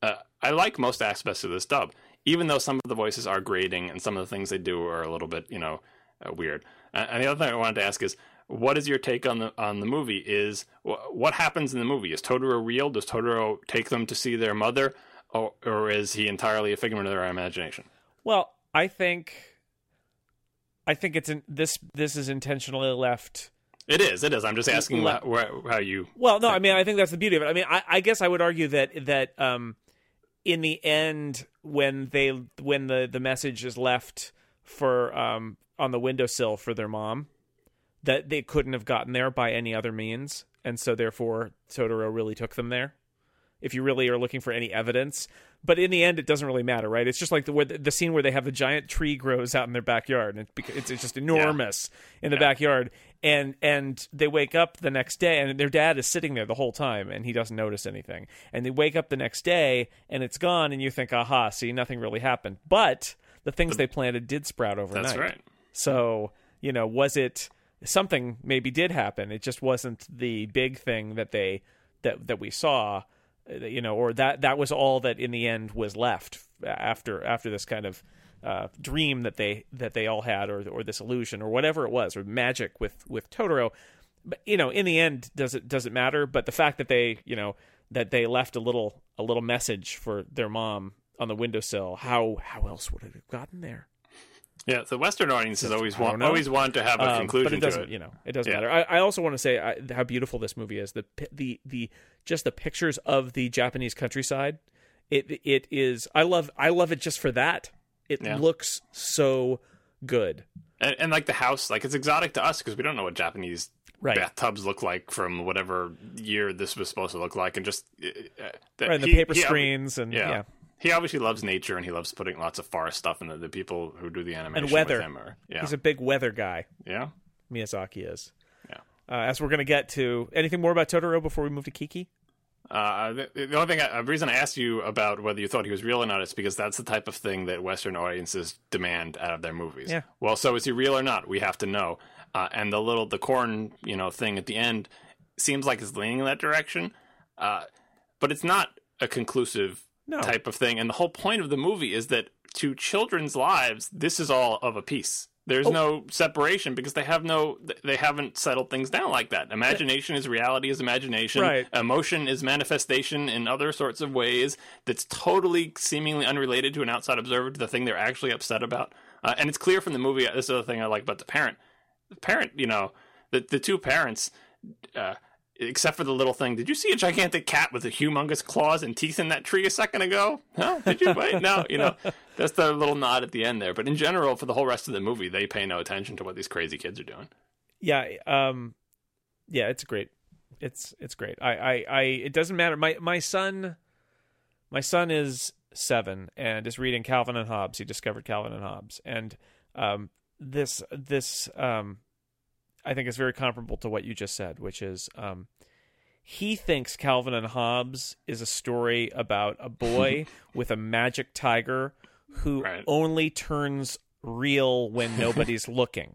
uh, I like most aspects of this dub, even though some of the voices are grating and some of the things they do are a little bit you know uh, weird. And the other thing I wanted to ask is. What is your take on the on the movie? Is wh- what happens in the movie? Is Totoro real? Does Totoro take them to see their mother, or, or is he entirely a figment of their imagination? Well, I think, I think it's in, this. This is intentionally left. It is. It is. I'm just asking Le- where, how you. Well, no, I mean, I think that's the beauty of it. I mean, I, I guess I would argue that that um, in the end, when they when the the message is left for um on the windowsill for their mom, that they couldn't have gotten there by any other means, and so therefore Totoro really took them there. If you really are looking for any evidence, but in the end, it doesn't really matter, right? It's just like the where the, the scene where they have the giant tree grows out in their backyard, and it's, it's, it's just enormous in the backyard, and and they wake up the next day, and their dad is sitting there the whole time, and he doesn't notice anything, and they wake up the next day, and it's gone, and you think, aha, see, nothing really happened, but the things they planted did sprout overnight. That's right. So, you know, was it something maybe did happen? It just wasn't the big thing that they that that we saw, you know, or that that was all that in the end was left after after this kind of uh, dream that they that they all had, or or this illusion, or whatever it was, or magic with with Totoro. But you know, in the end, does it does it matter? But the fact that they, you know, that they left a little a little message for their mom on the windowsill. How how else would it have gotten there? Yeah, the Western audiences always want always want to have a Um, conclusion but it doesn't, to it. you know, it doesn't Yeah. matter. I, I also want to say I, how beautiful this movie is. The the the just the pictures of the Japanese countryside. It it is. I love I love it just for that. It Yeah. looks so good. And, and like the house, like it's exotic to us because we don't know what Japanese Right. bathtubs look like from whatever year this was supposed to look like, and just uh, uh, that Right, and the he- paper he screens and yeah. He obviously loves nature and he loves putting lots of forest stuff in the, the people who do the animation weather. with him. Are, yeah, He's a big weather guy. yeah. Miyazaki is. Yeah. Uh, as we're gonna get to anything more about Totoro before we move to Kiki. Uh, the, the only thing, I, the reason I asked you about whether you thought he was real or not is because that's the type of thing that Western audiences demand out of their movies. Yeah. Well, so is he real or not? We have to know. Uh, and the little the corn, you know, thing at the end seems like it's leaning in that direction, uh, but it's not a conclusive No. type of thing. And the whole point of the movie is that to children's lives, this is all of a piece. There's Oh. no separation because they have no, they haven't settled things down like that. Imagination is reality is imagination. Right. Emotion is manifestation in other sorts of ways that's totally seemingly unrelated to an outside observer to the thing they're actually upset about. Uh, and it's clear from the movie. This is the other thing I like about the parent. The parent, you know, the the two parents. Uh, Except for the little thing, did you see a gigantic cat with a humongous claws and teeth in that tree a second ago? No, did you? Wait, no, you know, that's the little nod at the end there. But in general, for the whole rest of the movie, they pay no attention to what these crazy kids are doing. yeah um yeah it's great it's it's great i i, I it doesn't matter my my son my son is seven and is reading calvin and hobbes he discovered calvin and hobbes and um this this um i think is very comparable to what you just said which is um he thinks calvin and hobbes is a story about a boy with a magic tiger who Right. only turns real when nobody's looking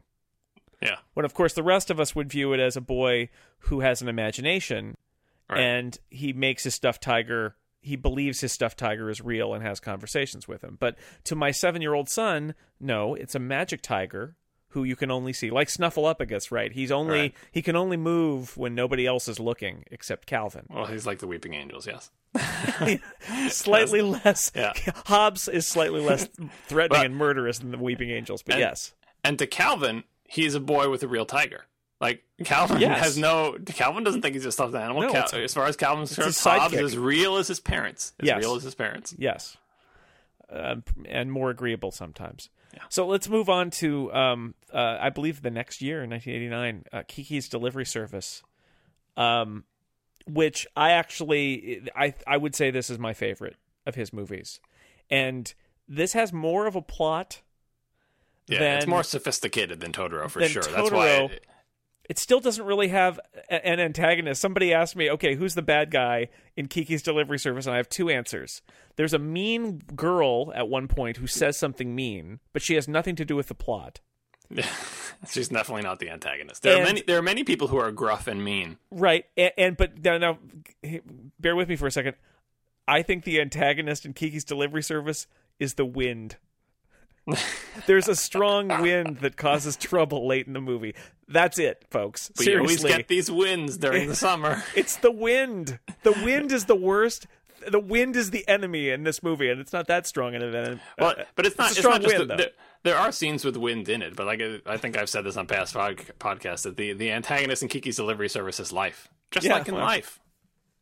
Yeah, when of course the rest of us would view it as a boy who has an imagination Right. and he makes his stuffed tiger he believes his stuffed tiger is real and has conversations with him but to my seven year old son no it's a magic tiger who you can only see like snuffleupagus right he's only Right. he can only move when nobody else is looking except calvin well, he's like the Weeping Angels, yes. slightly less Yeah. hobbes is slightly less threatening But- and murderous than the weeping angels but and- yes and to Calvin, he's a boy with a real tiger. Like Calvin Yes. has no. Calvin doesn't think he's a stuffed animal. No, Cal- as far as Calvin's concerned, sidekick. is as real as his parents. As Yes. real as his parents. Yes, uh, and more agreeable sometimes. So let's move on to, um, uh, I believe, the next year, 1989, uh, Kiki's Delivery Service, um, which I actually, I I would say this is my favorite of his movies, and this has more of a plot. Yeah, than, it's more sophisticated than Totoro for than sure. That's why. Totoro. It, it still doesn't really have an antagonist. Somebody asked me, okay, who's the bad guy in Kiki's Delivery Service? And I have two answers. There's a mean girl at one point who says something mean, but she has nothing to do with the plot. she's definitely not the antagonist. There are many. There are many people who are gruff and mean. Right. And, and but now, now, bear with me for a second. I think the antagonist in Kiki's Delivery Service is the wind. There's a strong wind that causes trouble late in the movie. That's it, folks. But you always get these winds during the summer. It's the wind. The wind is the worst. The wind is the enemy in this movie, and it's not that strong an enemy. Well, uh, but it's not. It's, strong not just wind, the, though. there, are scenes with wind in it, but like I- I think I've said this on past pod, podcasts that the the antagonist in Kiki's Delivery Service is life, just Yeah, like in well. life.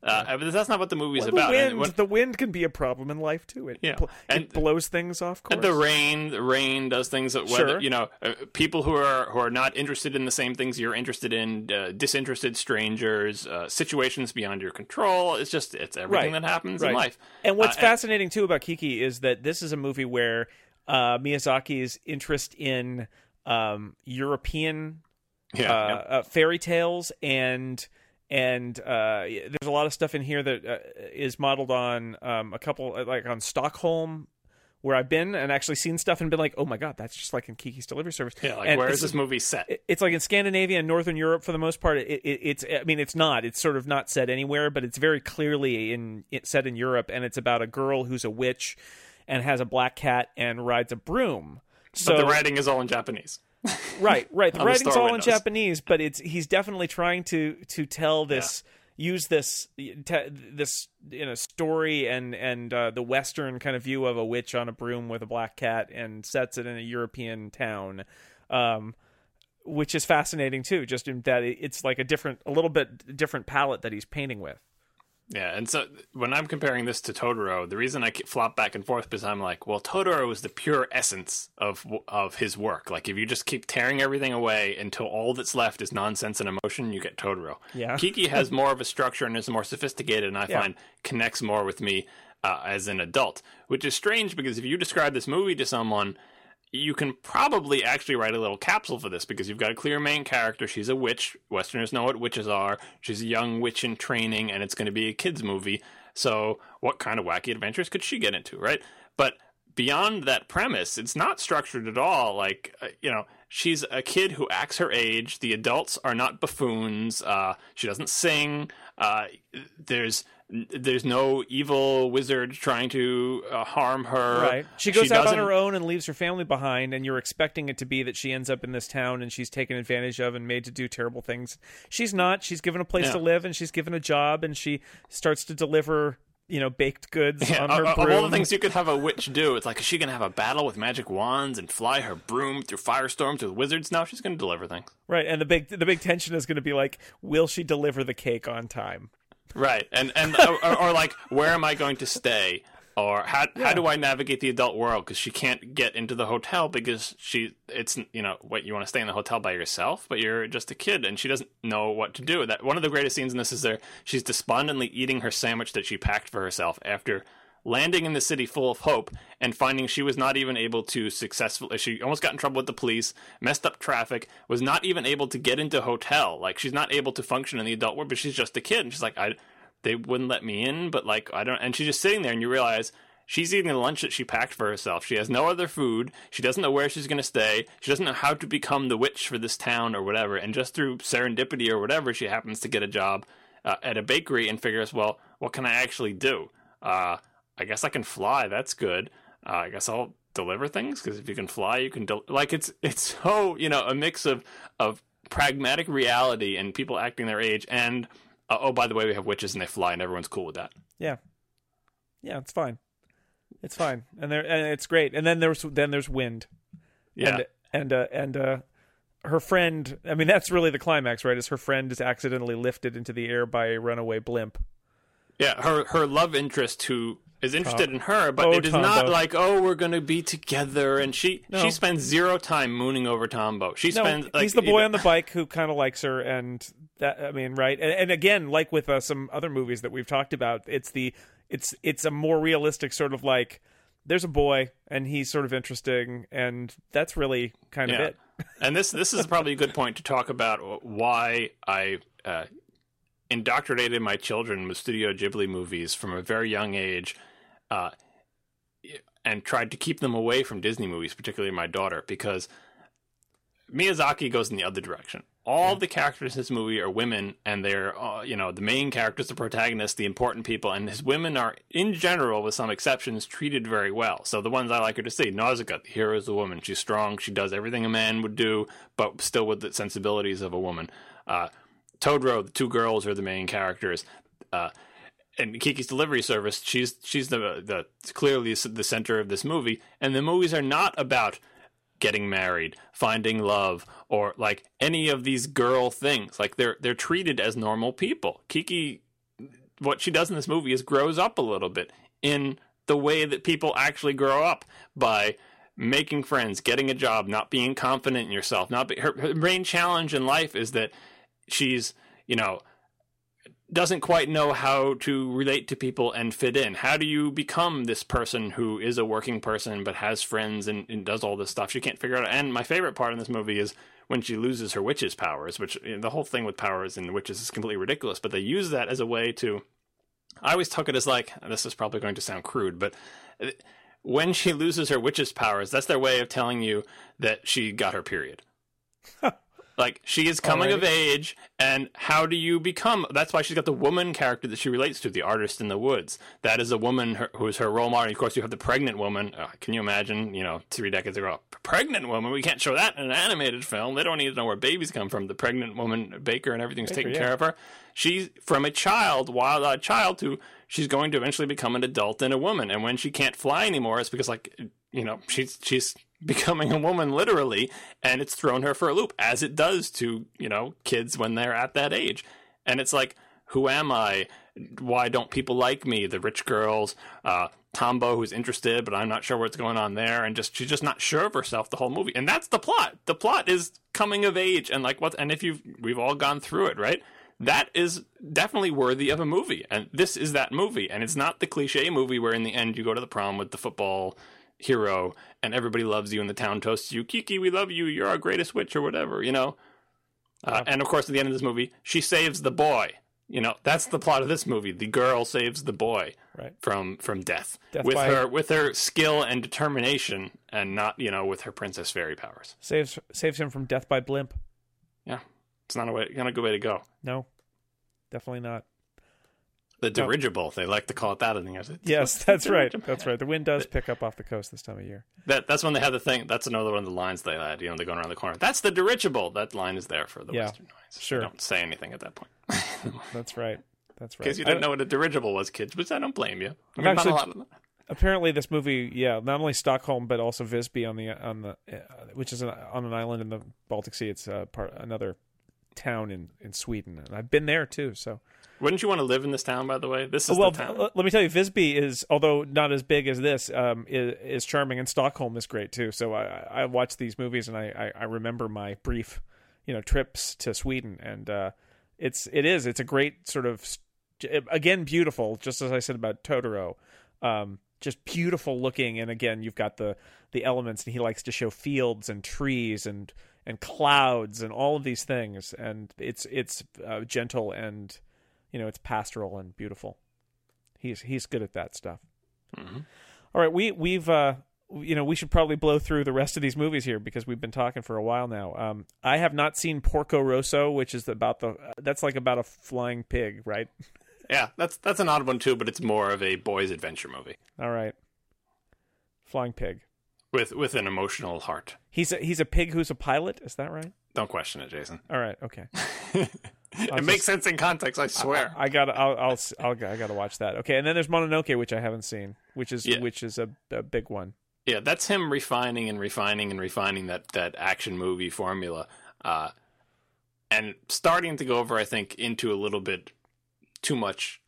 Uh, but that's not what the movie's the about. wind, And the wind can be a problem in life too. It, Yeah. bl- it And- blows things off course. And the rain, the rain does things that whether Sure. you know uh, people who are who are not interested in the same things you're interested in, uh, disinterested strangers, uh, situations beyond your control. It's just it's everything Right. that happens Right. in life. And what's Uh, fascinating too about Kiki is that this is a movie where uh, Miyazaki's interest in um, European yeah, uh, yeah. uh, fairy tales and and uh, there's a lot of stuff in here that uh, is modeled on um, a couple like on Stockholm where I've been and actually seen stuff and been like oh my god that's just like in Kiki's Delivery Service Yeah, like And where is this movie set? it's like in Scandinavia and Northern Europe for the most part. It, it, it's I mean it's not. It's sort of not set anywhere, but it's very clearly in it set in Europe, and it's about a girl who's a witch and has a black cat and rides a broom. So but the writing is all in Japanese. Right, right. The writing's all in. Japanese, but it's he's definitely trying to to tell this. Use this te- this you know story and and uh, the Western kind of view of a witch on a broom with a black cat and sets it in a European town, um, which is fascinating too. Just in that it's like a different, a little bit different palette that he's painting with. Yeah, and so when I'm comparing this to Totoro, the reason I flop back and forth is I'm like, well, Totoro is the pure essence of of his work. Like if you just keep tearing everything away until all that's left is nonsense and emotion, you get Totoro. Yeah. Kiki has more of a structure and is more sophisticated, and I Yeah. find connects more with me uh, as an adult, which is strange because if you describe this movie to someone. You can probably actually write a little capsule for this because you've got a clear main character. She's a witch. Westerners know what witches are. She's a young witch in training, and it's going to be a kids' movie. So, what kind of wacky adventures could she get into, right? But beyond that premise, it's not structured at all. Like, uh, you know, she's a kid who acts her age. The adults are not buffoons. Uh, she doesn't sing. Uh, there's there's no evil wizard trying to uh, harm her. Right. She goes out on doesn't- her own and leaves her family behind, and you're expecting it to be that she ends up in this town and she's taken advantage of and made to do terrible things. She's not. She's given a place Yeah. to live and she's given a job and she starts to deliver, you know, baked goods Yeah, on her of, of all the things you could have a witch do, it's like, is she going to have a battle with magic wands and fly her broom through firestorms with wizards? No, she's going to deliver things. Right, and the big the big tension is going to be like, will she deliver the cake on time? Right, and and or, or, like, where am I going to stay? Or how how do I navigate the adult world? Because she can't get into the hotel because she it's you know what you want to stay in the hotel by yourself, but you're just a kid and she doesn't know what to do. That one of the greatest scenes in this is there she's despondently eating her sandwich that she packed for herself after landing in the city full of hope and finding she was not even able to successfully she almost got in trouble with the police messed up traffic was not even able to get into hotel. Like she's not able to function in the adult world but she's just a kid. And she's like i they wouldn't let me in but like i don't and she's just sitting there and you realize she's eating the lunch that she packed for herself. She has no other food. She doesn't know where she's going to stay. She doesn't know how to become the witch for this town or whatever. And just through serendipity or whatever she happens to get a job uh, at a bakery and figures well what can i actually do? Uh, I guess I can fly. That's good. Uh, I guess I'll deliver things because if you can fly, you can del- like it's it's so you know a mix of of pragmatic reality and people acting their age and uh, oh by the way we have witches and they fly and everyone's cool with that. Yeah, yeah, it's fine. It's fine, and there and it's great. And then there's then there's wind. Yeah. and, and uh, and uh, her friend. I mean, that's really the climax, right? Is her friend is accidentally lifted into the air by a runaway blimp. Yeah, her her love interest who is interested in her, but Oh, it is not like oh we're gonna be together. And she No. she spends zero time mooning over Tombo. She No, spends like he's the boy on the bike who kind of likes her, and that I mean, right? And, and again, like with uh, some other movies that we've talked about, it's the it's it's a more realistic sort of like there's a boy and he's sort of interesting, and that's really kind of Yeah. it. and this this is probably a good point to talk about why I uh, indoctrinated my children with Studio Ghibli movies from a very young age, uh, and tried to keep them away from Disney movies, particularly my daughter, because Miyazaki goes in the other direction. All the characters in this movie are women, and they're, uh, you know, the main characters, the protagonists, the important people, and his women are, in general, with some exceptions, treated very well. So the ones I like her to see, Nausicaa, the hero is a woman. She's strong. She does everything a man would do, but still with the sensibilities of a woman. Uh, Totoro, the two girls are the main characters. Uh, and Kiki's Delivery Service, she's she's the the clearly the center of this movie, and the movies are not about getting married, finding love, or like any of these girl things. Like they're they're treated as normal people. Kiki, what she does in this movie is grows up a little bit in the way that people actually grow up by making friends, getting a job, not being confident in yourself. Not be, her, her main challenge in life is that she's you know doesn't quite know how to relate to people and fit in. How do you become this person who is a working person but has friends and, and does all this stuff? She can't figure out. And my favorite part in this movie is when she loses her witch's powers, which you know, the whole thing with powers and witches is completely ridiculous. But they use that as a way to. I always took it as like this is probably going to sound crude, but uh, when she loses her witch's powers, that's their way of telling you that she got her period. Like she is coming of age, and how do you become? That's why she's got the woman character that she relates to, the artist in the woods. That is a woman her, who is her role model. And of course, you have the pregnant woman. Uh, can you imagine? You know, three decades ago, pregnant woman. We can't show that in an animated film. They don't need to know where babies come from. The pregnant woman, Baker, and everything's taken yeah. care of her. She's from a child, wild-eyed child, to she's going to eventually become an adult and a woman. And when she can't fly anymore, it's because like you know she's she's becoming a woman literally and it's thrown her for a loop as it does to you know kids when they're at that age. And it's like who am i? Why don't people like me? The rich girls uh tombo who's interested but i'm not sure what's going on there and just she's just not sure of herself the whole movie. And that's the plot. The plot is coming of age and like what and if you've we've all gone through it right? That is definitely worthy of a movie and this is that movie. And it's not the cliche movie where in the end you go to the prom with the football hero and everybody loves you and the town toasts you kiki we love you you're our greatest witch or whatever you know? Uh, and of course at the end of this movie she saves the boy you know? That's the plot of this movie. The girl saves the boy Right. from from death, Death with by- her with her skill and determination and not you know with her princess fairy powers. Saves saves him from death by blimp. yeah. It's not a way not a good way to go. No, definitely not. The dirigible they like to call it that in I think Yes, that's right. That's right. The wind does pick up off the coast this time of year. That that's when they have the thing. That's another one of the lines they had. You know, they're going around the corner. That's the dirigible. That line is there for the Yeah, Western noise. sure. They don't say anything at that point. That's right. That's right. Because you didn't know what a dirigible was, kids, which I don't blame you. I mean, actually- not a lot of apparently this movie yeah not only stockholm but also visby on the on the uh, which is an, on an island in the baltic sea it's uh, part another town in in sweden. And i've been there too so. Wouldn't you want to live in this town, by the way? This is well the town. l- let me tell you visby is although not as big as this um is, is charming and stockholm is great too. So i i I watch these movies and i i, I remember my brief you know trips to sweden. And uh it's it is it's a great sort of again beautiful just as i said about totoro. Um just beautiful looking. And again you've got the the elements and he likes to show fields and trees and and clouds and all of these things. And it's it's uh, gentle and you know it's pastoral and beautiful. He's he's good at that stuff. Mhm. all right we we've uh you know we should probably blow through the rest of these movies here because we've been talking for a while now. Um i have not seen porco rosso which is about the that's like about a flying pig right Yeah, that's that's an odd one too, but it's more of a boys' adventure movie all right flying pig with with an emotional heart. He's a, he's a pig who's a pilot. Is that right? Don't question it, Jason. All right. Okay. it makes sense in context. I swear. I got. I'll. I'll. I'll. I got to watch that. Okay. And then there's Mononoke, which I haven't seen, which is Yeah. which is a, a big one. Yeah, that's him refining and refining and refining that that action movie formula, uh, and starting to go over, I think, into a little bit too much.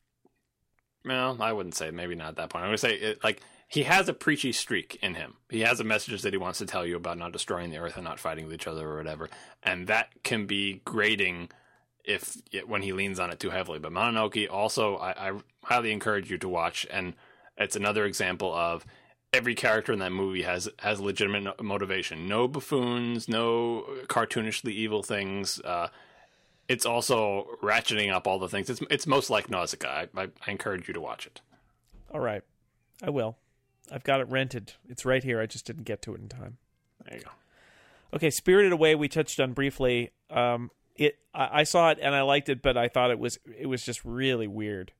Well, I wouldn't say maybe not at that point. I would say it, like he has a preachy streak in him. He has a message that he wants to tell you about not destroying the earth and not fighting with each other or whatever, and that can be grating if when he leans on it too heavily. But Mononoke also, I, I highly encourage you to watch, and it's another example of every character in that movie has has legitimate motivation. No buffoons, no cartoonishly evil things. Uh, it's also ratcheting up all the things. It's it's most like Nausicaa. I, I, I encourage you to watch it. All right, I will. I've got it rented. It's right here. I just didn't get to it in time. There you go. Okay, Spirited Away we touched on briefly. Um, it I, I saw it and I liked it, but I thought it was it was just really weird.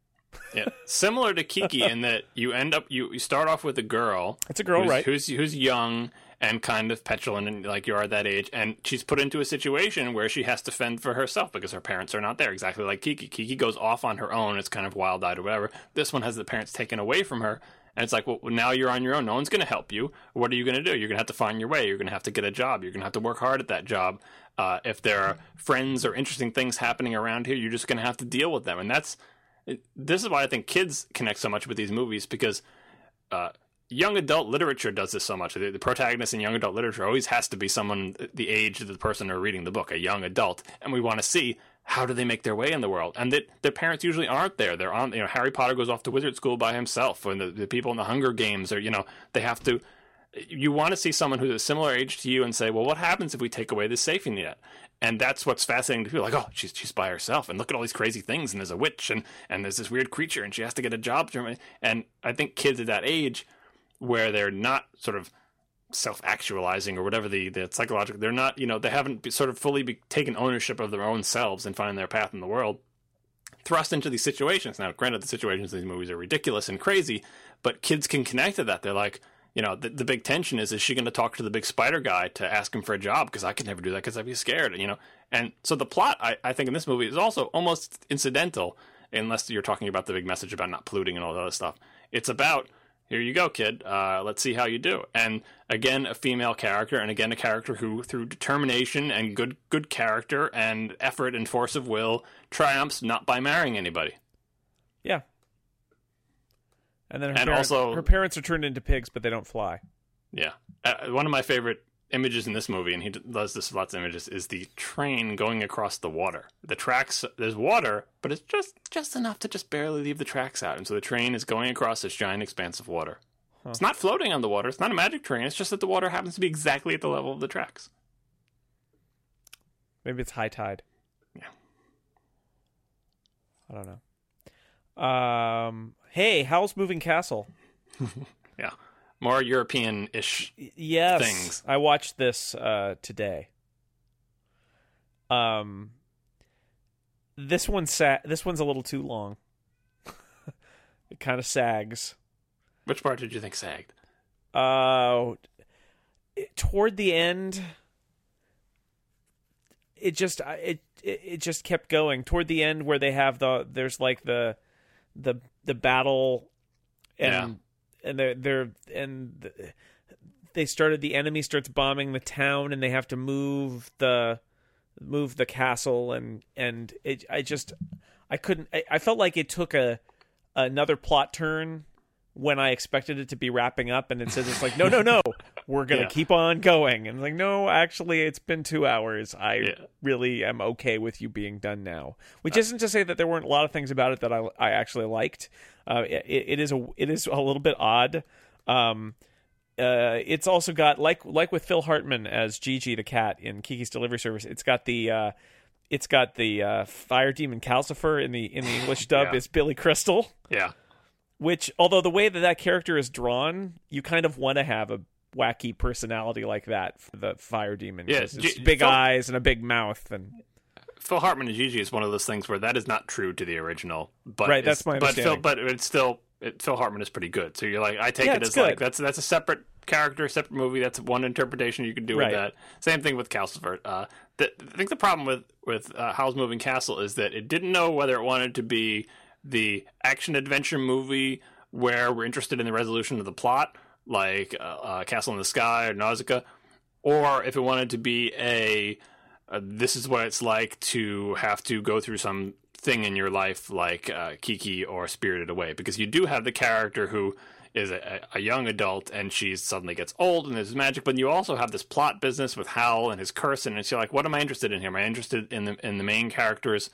Yeah, similar to Kiki in that you end up you, you start off with a girl. It's a girl, who's, right? Who's who's young and kind of petulant and like you are at that age, and she's put into a situation where she has to fend for herself because her parents are not there. Exactly like Kiki. Kiki goes off on her own. It's kind of wild eyed or whatever. This one has the parents taken away from her. And it's like, well, now you're on your own. No one's going to help you. What are you going to do? You're going to have to find your way. You're going to have to get a job. You're going to have to work hard at that job. Uh, if there are friends or interesting things happening around here, you're just going to have to deal with them. And that's this is why I think kids connect so much with these movies because uh, young adult literature does this so much. The, the, protagonist in young adult literature always has to be someone the age of the person who's reading the book, a young adult, and we want to see how do they make their way in the world, and that their parents usually aren't there. They're on, you know, Harry Potter goes off to wizard school by himself, and the, the people in the Hunger Games are, you know, they have to. You want to see someone who's a similar age to you and say, well, what happens if we take away this safety net? and that's what's fascinating to people. Like, oh, she's she's by herself, and look at all these crazy things, and there's a witch, and and there's this weird creature, and she has to get a job. And I think kids at that age, where they're not sort of self-actualizing or whatever the the psychological, they're not, you know, they haven't sort of fully be, taken ownership of their own selves and finding their path in the world. Thrust into these situations. Now, granted, the situations in these movies are ridiculous and crazy, but kids can connect to that. They're like, you know, the, the big tension is: is she going to talk to the big spider guy to ask him for a job? Because I could never do that because I'd be scared. You know, and so the plot, I, I think, in this movie is also almost incidental, unless you're talking about the big message about not polluting and all that other stuff. It's about here you go, kid. Uh, let's see how you do. And again, a female character, and again, a character who, through determination and good good character and effort and force of will, triumphs not by marrying anybody. Yeah. And then her, And parents, also- her parents are turned into pigs, but they don't fly. Yeah. Uh, one of my favorite images in this movie, and he does this lots of images, is the train going across the water. The tracks, there's water, but it's just just enough to just barely leave the tracks out, and so the train is going across this giant expanse of water. It's not floating on the water. It's not a magic train. It's just that the water happens to be exactly at the level of the tracks. Maybe it's high tide. Yeah. I don't know. Um. Hey, Howl's Moving Castle? Yeah. More European-ish. Y- Yes, Things. I watched this uh, today. Um, this one sa- This one's a little too long. it kind of sags. Which part did you think sagged? Uh, toward the end, it just it, it it just kept going. Toward the end, where they have the there's like the the the battle, and and they're they're and they started the enemy starts bombing the town, and they have to move the move the castle, and and it I just I couldn't I, I felt like it took a another plot turn when I expected it to be wrapping up, and it says it's like, no, no, no, we're gonna Yeah. keep on going, and like, no, actually, it's been two hours. I Yeah. really am okay with you being done now. Which isn't to say that there weren't a lot of things about it that I I actually liked. Uh, it, it is a it is a little bit odd. Um, uh, it's also got like like with Phil Hartman as Jiji the cat in Kiki's Delivery Service. It's got the uh, it's got the uh, fire demon Calcifer in the in the English dub Yeah. is Billy Crystal Yeah. which although the way that that character is drawn you kind of want to have a wacky personality like that for the fire demon Yeah, G- big Phil- eyes and a big mouth and Phil Hartman and Jiji is one of those things where that is not true to the original. But Right, that's my but Phil, but it's still it, Phil Hartman is pretty good. So you're like, I take Yeah, it as like that's that's a separate character, separate movie. That's one interpretation you can do Right. with that. Same thing with Calcifer. Uh, the, I think the problem with with uh, Howl's Moving Castle is that it didn't know whether it wanted to be the action adventure movie where we're interested in the resolution of the plot like uh, uh, Castle in the Sky or Nausicaa, or if it wanted to be a uh, this is what it's like to have to go through some thing in your life like uh, Kiki or Spirited Away, because you do have the character who is a, a young adult and she suddenly gets old and there's magic, but you also have this plot business with Howl and his curse, and it's like, what am I interested in here? Am I interested in the in the main characters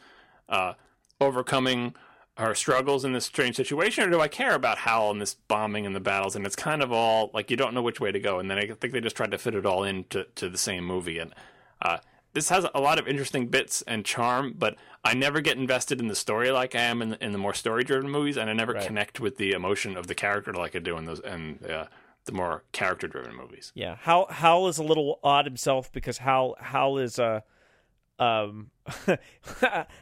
uh, overcoming her struggles in this strange situation, or do I care about Howl and this bombing and the battles? And it's kind of all like you don't know which way to go. And then I think they just tried to fit it all into to the same movie. And uh, this has a lot of interesting bits and charm, but I never get invested in the story like I am in the, in the more story driven movies, and I never Right. connect with the emotion of the character like I do in those and uh, the more character driven movies. Yeah, Howl Howl is a little odd himself because Howl Howl is a um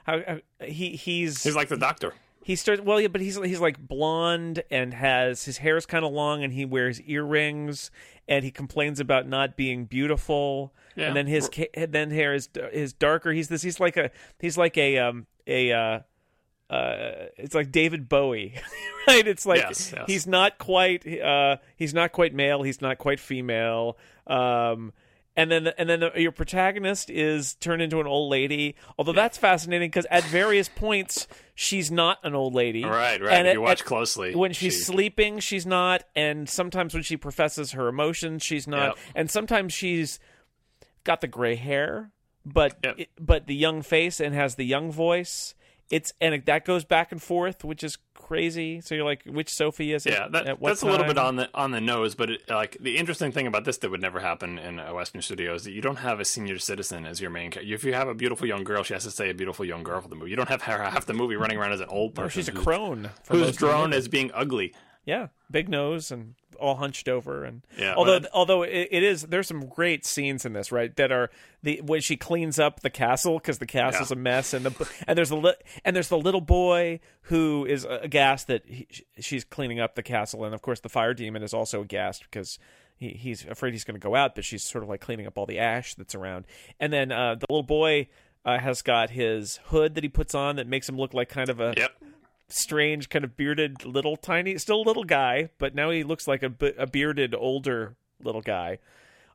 how, he he's He's like the Doctor. He starts well yeah but he's he's like blonde and has his hair is kind of long and he wears earrings and he complains about not being beautiful Yeah. and then his and then hair is is darker he's this he's like a he's like a um a uh uh, it's like David Bowie, right? It's like Yes, yes. he's not quite uh, he's not quite male, he's not quite female. Um, and then and then the, your protagonist is turned into an old lady. Although that's fascinating because at various points she's not an old lady. Right, right. And if at- you watch at- closely, when she's she- sleeping, she's not, and sometimes when she professes her emotions, she's not, Yep. and sometimes she's got the gray hair, but Yep. it, but the young face and has the young voice. It's and it, that goes back and forth, which is crazy. So you're like, which Sophie is it? Yeah, that, that's a little bit on the on the nose, but it, like the interesting thing about this that would never happen in a Western studio is that you don't have a senior citizen as your main character. If you have a beautiful young girl, she has to say a beautiful young girl for the movie. You don't have her half the movie running around as an old person Or she's a crone. who's most drawn as being ugly. yeah, big nose and all hunched over and Yeah, although but- although it, it is there's some great scenes in this right that are the when she cleans up the castle because the castle's Yeah. a mess and the and there's a li- and there's the little boy who is aghast that he, she's cleaning up the castle and of course the fire demon is also aghast because he, he's afraid he's going to go out but she's sort of like cleaning up all the ash that's around and then uh, the little boy uh, has got his hood that he puts on that makes him look like kind of a Yep. Strange kind of bearded little tiny still a little guy but now he looks like a, a bearded older little guy.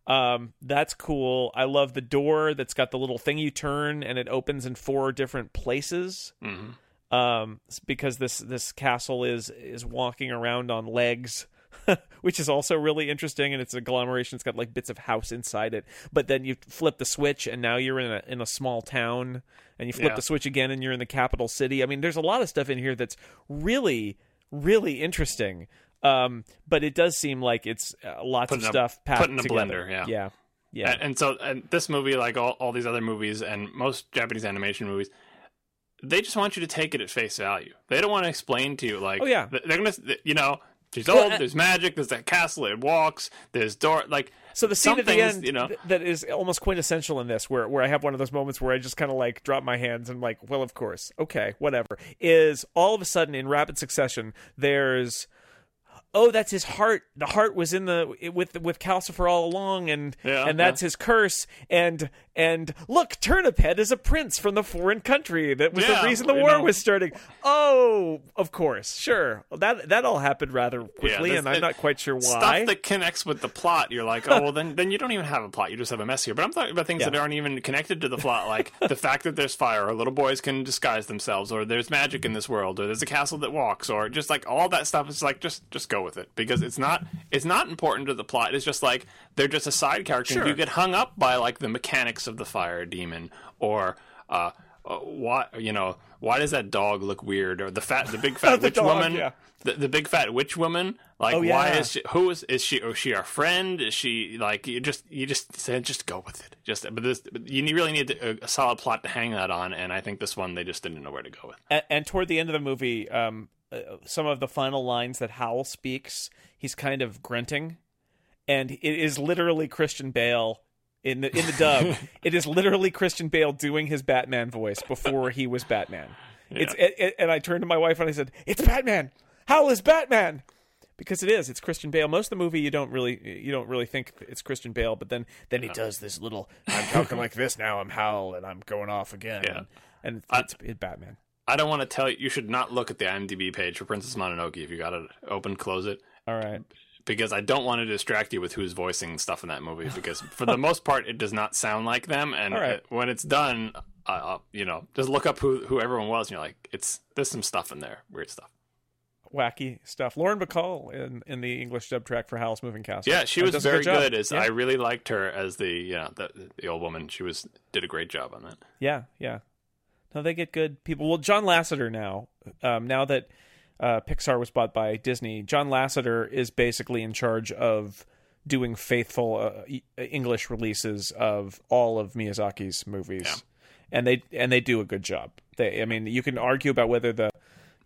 Um that's cool. I love the door that's got the little thing you turn and it opens in four different places. Hmm um because this this castle is is walking around on legs which is also really interesting and it's a agglomeration it's got like bits of house inside it but then you flip the switch and now you're in a in a small town and you flip Yeah. the switch again and you're in the capital city i mean there's a lot of stuff in here that's really really interesting um but it does seem like it's uh, lots Put of stuff packed put in a together blender, yeah. yeah yeah And, and so, and this movie, like all, all these other movies and most Japanese animation movies, they just want you to take it at face value. They don't want to explain to you, like, Oh, yeah. they're gonna, you know, she's old. there's magic. There's that castle. It walks. There's door. Like, So the scene at the things, end you know, that is almost quintessential in this, where where I have one of those moments where I just kind of like drop my hands and like, well, of course, okay, whatever. Is all of a sudden in rapid succession, there's. Oh, that's his heart. The heart was in the with with Calcifer all along, and Yeah, and that's his curse. And and look, Turniphead is a prince from the foreign country. That was Yeah, the reason the war know. was starting. Oh, of course, sure. That that all happened rather quickly, this- and I'm it- not quite sure why. stuff that connects with the plot. You're like, oh well, then then you don't even have a plot. You just have a mess here. But I'm talking about things Yeah. that aren't even connected to the plot, like the fact that there's fire, or little boys can disguise themselves, or there's magic in this world, or there's a castle that walks, or just like all that stuff. It's like just just go with it because it's not it's not important to the plot. It's just like they're just a side character. Sure. You get hung up by like the mechanics of the fire demon, or uh, uh, why you know why does that dog look weird, or the fat the big fat The witch dog, woman? yeah. the, the big fat witch woman? Like Oh, why yeah. is she who is is she is she our friend? Is she like you just you just say just go with it. Just but this but you really need a, a solid plot to hang that on and i think this one they just didn't know where to go with. And, and toward the end of the movie, um, uh, some of the final lines that Howl speaks, he's kind of grunting, and it is literally Christian Bale in the in the dub. it is literally Christian Bale doing his Batman voice before he was Batman. It's it, it- and I turned to my wife and I said, "It's Batman. Howl is Batman." Because it is, it's Christian Bale. Most of the movie, you don't really, you don't really think it's Christian Bale, but then, then he does this little. I'm talking like this now. I'm Howl, and I'm going off again. Yeah. and it's, I- it's Batman. i don't want to tell you you should not look at the imdb page for princess mononoke if you got it open close it All right. Because I don't want to distract you with who's voicing stuff in that movie because for the most part it does not sound like them and right. it- when it's done uh, you know just look up who who everyone was and you're like it's there's some stuff in there weird stuff Wacky stuff. Lauren Bacall in, in the English dub track for Howl's Moving Castle. yeah she was very job. good as yeah. I really liked her as the you know the, the old woman she was did a great job on that Yeah, yeah. No, they get good people. Well, John Lasseter now, um, now that uh, Pixar was bought by Disney, John Lasseter is basically in charge of doing faithful uh, English releases of all of Miyazaki's movies, Yeah. and they and they do a good job. They, I mean, you can argue about whether the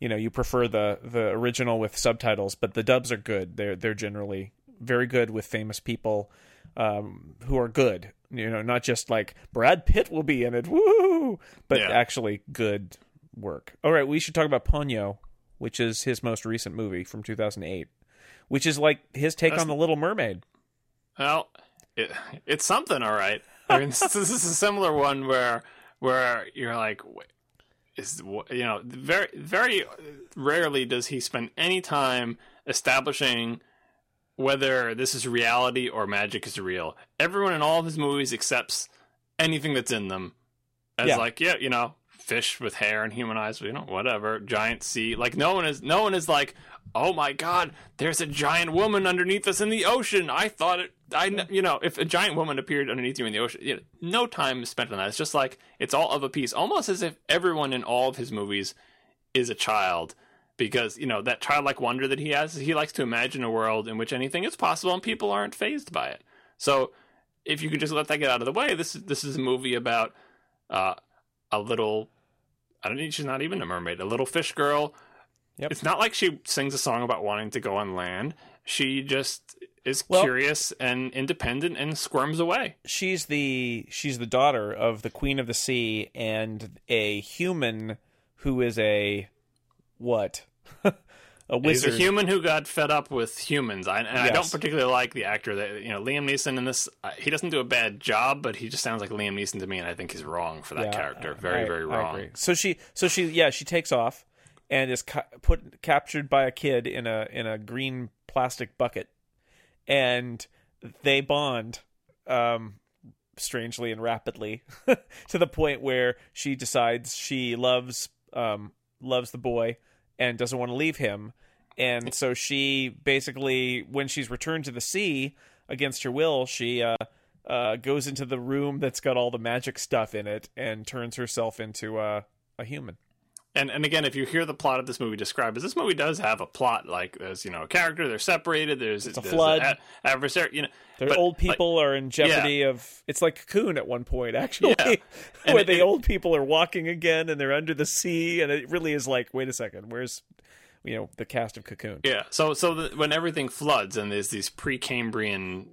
you know you prefer the the original with subtitles, but the dubs are good. They're they're generally very good with famous people um, who are good. You know, not just like Brad Pitt will be in it, woo, but Yeah. actually good work. All right, we should talk about Ponyo, which is his most recent movie from 2008, which is like his take That's- on the Little Mermaid. Well, it, it's something, all right. I mean, this, this is a similar one where where you're like, is you know, very very rarely does he spend any time establishing whether this is reality or magic is real. Everyone in all of his movies accepts anything that's in them as Yeah. like, yeah, you know, fish with hair and human eyes, you know, whatever, giant sea. Like no one is no one is like, "Oh my god, there's a giant woman underneath us in the ocean." I thought it I you know, if a giant woman appeared underneath you in the ocean, you know, no time is spent on that. It's just like it's all of a piece, almost as if everyone in all of his movies is a child because you know that childlike wonder that he has he likes to imagine a world in which anything is possible and people aren't phased by it so if you could just let that get out of the way this is this is a movie about uh, a little i don't need she's not even a mermaid. A little fish girl. Yep. it's not like she sings a song about wanting to go on land. She just is Well- curious and independent and squirms away. She's the she's the daughter of the queen of the sea and a human who is a what a He's a human who got fed up with humans. I, and I don't particularly like the actor that you know Liam Neeson in this. Uh, he doesn't do a bad job, but he just sounds like Liam Neeson to me, and I think he's wrong for that Yeah, character. Very, I- very wrong. so she so she yeah she takes off and is ca- put captured by a kid in a in a green plastic bucket and they bond um strangely and rapidly to the point where she decides she loves um loves the boy and doesn't want to leave him and so she basically when she's returned to the sea against her will she uh uh, goes into the room that's got all the magic stuff in it and turns herself into uh, a human. And and again, if you hear the plot of this movie described, as this movie does have a plot, like there's you know a character, they're separated, there's It's a there's flood. a- adversary, you know, The but, old like, people are in jeopardy of. It's like Cocoon at one point, actually, Yeah. Where it- the it- old people are walking again and they're under the sea, and it really is like, wait a second, where's, you know, the cast of Cocoon? Yeah. So so the, when everything floods and there's these pre-Cambrian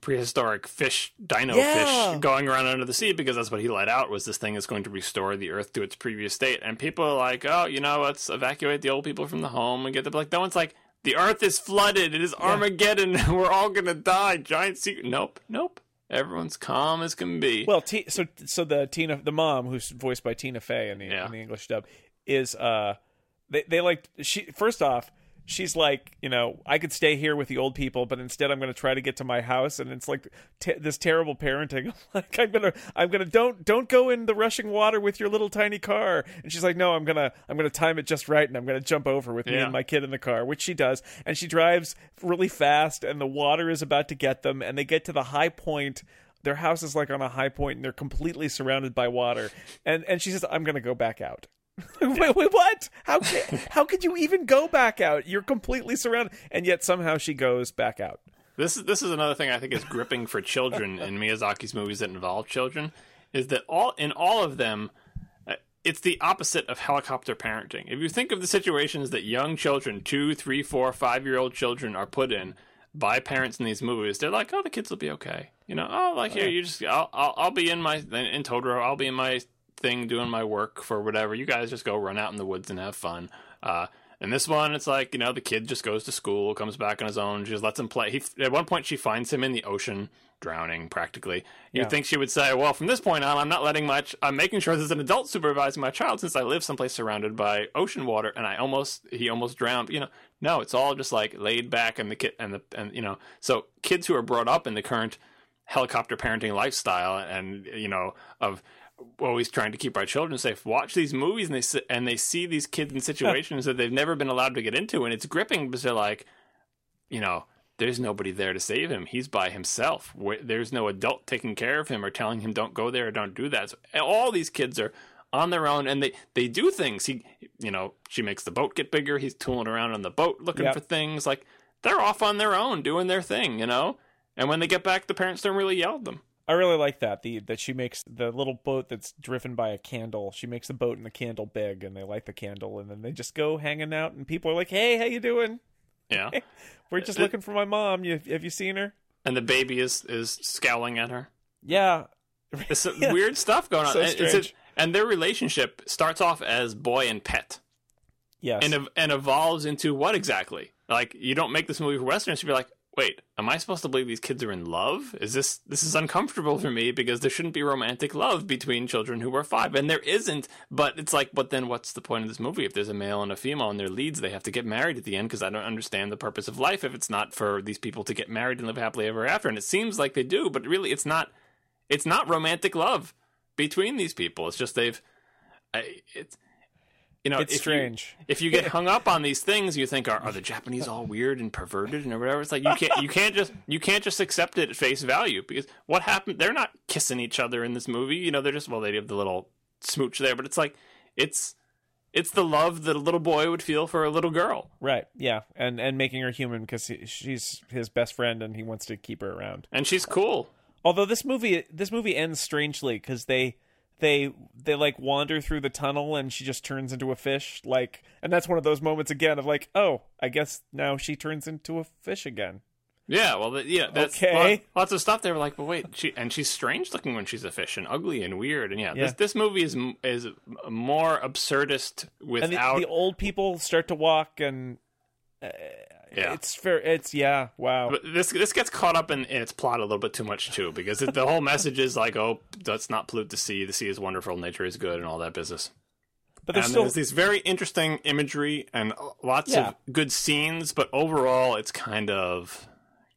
prehistoric fish dino Yeah. fish going around under the sea because that's what he let out was this thing is going to restore the earth to its previous state. And people are like oh you know let's evacuate the old people from the home and get them like no one's like the earth is flooded. It is armageddon. We're all gonna die. Giant secret nope nope. Everyone's calm as can be. Well, T- so so the Tina, the mom, who's voiced by Tina Fey in the Yeah. in the English dub, is uh, they they like she first off. She's like, you know, I could stay here with the old people, but instead I'm going to try to get to my house, and it's like t- this terrible parenting. like, I'm gonna, I'm gonna, don't, don't go in the rushing water with your little tiny car. And she's like, no, I'm gonna, I'm gonna time it just right, and I'm gonna jump over with me and my kid in the car, which she does, and she drives really fast, and the water is about to get them, and they get to the high point. Their house is like on a high point and they're completely surrounded by water. And and she says i'm gonna go back out wait, wait what how ca- how could you even go back out you're completely surrounded and yet somehow she goes back out This is this is another thing I think is gripping for children in Miyazaki's movies that involve children is that all in all of them uh, it's the opposite of helicopter parenting. If you think of the situations that young children, two, three, four, five year old children are put in by parents in these movies, they're like, "Oh, the kids will be okay." You know, "Oh, like here, you just, I'll, I'll, I'll be in my in Totoro, I'll be in my thing doing my work for whatever. You guys just go run out in the woods and have fun." Uh, And this one, it's like you know, the kid just goes to school, comes back on his own. She just lets him play. He, at one point, she finds him in the ocean, drowning practically. You'd Yeah. think she would say, "Well, from this point on, I'm not letting my. Ch- I'm making sure there's an adult supervising my child since I live someplace surrounded by ocean water, and I almost he almost drowned. You know, no, it's all just like laid back, and the kid and the and you know, so kids who are brought up in the current helicopter parenting lifestyle, and you know, of always trying to keep our children safe. Watch these movies and they and they see these kids in situations that they've never been allowed to get into and it's gripping because they're like you know there's nobody there to save him. He's by himself. There's no adult taking care of him or telling him don't go there or don't do that. So all these kids are on their own and they they do things. He you know she makes the boat get bigger. He's tooling around on the boat looking Yep. for things. Like they're off on their own doing their thing you know? And when they get back the parents don't really yell at them I really like that. The that she makes the little boat that's driven by a candle. She makes the boat and the candle big, and they light the candle, and then they just go hanging out, and people are like, "Hey, how you doing? yeah We're just Uh, looking for my mom. You have you seen her? and the baby is is scowling at her. Yeah, some Yeah. weird stuff going on. So And it's a- and their relationship starts off as boy and pet, yes, and and evolves into what exactly? Like you don't make this movie for Westerners to be like, wait, am I supposed to believe these kids are in love? Is this this is uncomfortable for me because there shouldn't be romantic love between children who are five, and there isn't. But it's like, but then what's the point of this movie if there's a male and a female and they're leads? They have to get married at the end because I don't understand the purpose of life if it's not for these people to get married and live happily ever after. And it seems like they do, but really, it's not. It's not romantic love between these people. It's just they've. I, it's you know it's if you- strange. if you get hung up on these things, you think, are, are the Japanese all weird and perverted and whatever? It's like you can't you can't just you can't just accept it at face value because what happened? They're not kissing each other in this movie. You know, they're just well, they have the little smooch there, but it's like it's it's the love that a little boy would feel for a little girl. Right? Yeah, and and making her human because she's his best friend, and he wants to keep her around. And she's cool. Although this movie this movie ends strangely because they they they like wander through the tunnel and she just turns into a fish like and that's one of those moments again of like oh I guess now she turns into a fish again. Yeah, well, yeah, that's Okay. lot- lots of stuff. They were like, but wait, she and she's strange looking when she's a fish and ugly and weird. And yeah, Yeah. this this movie is is more absurdist And without the, the old people start to walk and uh, Yeah. it's fair it's yeah wow But this this gets caught up in, in its plot a little bit too much too, because it, the whole message is like, oh, let's not pollute the sea. The sea is wonderful, nature is good, and all that business. but And there's still there's these very interesting imagery and lots Yeah. of good scenes, but overall, it's kind of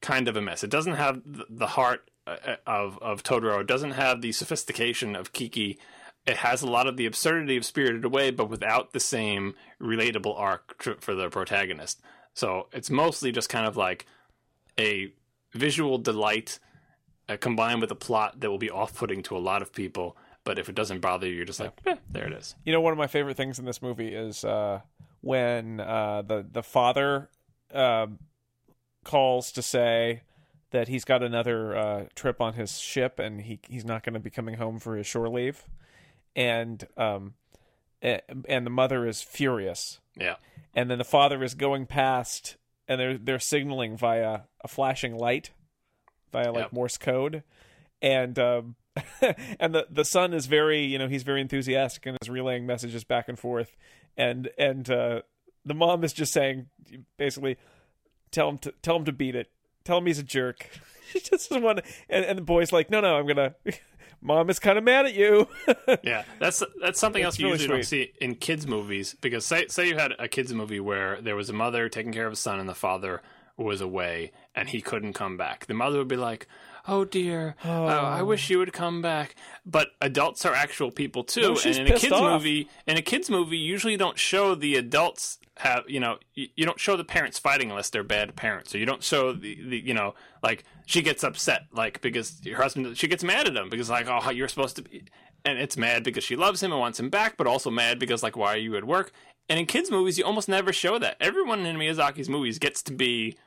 kind of a mess. It doesn't have the, heart uh, of of Totoro. It doesn't have the sophistication of Kiki. It has a lot of the absurdity of Spirited Away, but without the same relatable arc for the protagonist. So it's mostly just kind of like a visual delight uh, combined with a plot that will be off-putting to a lot of people. But if it doesn't bother you, you're just like, eh, there it is. You know, one of my favorite things in this movie is uh, when uh, the the father um calls to say that he's got another uh, trip on his ship and he he's not going to be coming home for his shore leave, and um, and the mother is furious, Yeah. and then the father is going past and they're they're signaling via a flashing light, via like Yep. Morse code, and um, and the the son is very you know he's very enthusiastic and is relaying messages back and forth, and and uh, the mom is just saying basically tell him to tell him to beat it, tell him he's a jerk. she just doesn't want to, and, and the boy's like no no I'm gonna. Mom is kind of mad at you. Yeah, that's that's something It's else you really usually don't see in kids movies because say say you had a kids movie where there was a mother taking care of a son and the father was away and he couldn't come back. The mother would be like, "Oh dear, oh, I wish oh. you would come back." But adults are actual people too, No, and in a kids off. movie, in a kids movie, you usually don't show the adults have you know you, you don't show the parents fighting unless they're bad parents, or you don't show the, the you know like she gets upset like because her husband she gets mad at him because like oh you're supposed to be and it's mad because she loves him and wants him back, but also mad because like why are you at work? And in kids movies, you almost never show that. Everyone in Miyazaki's movies gets to be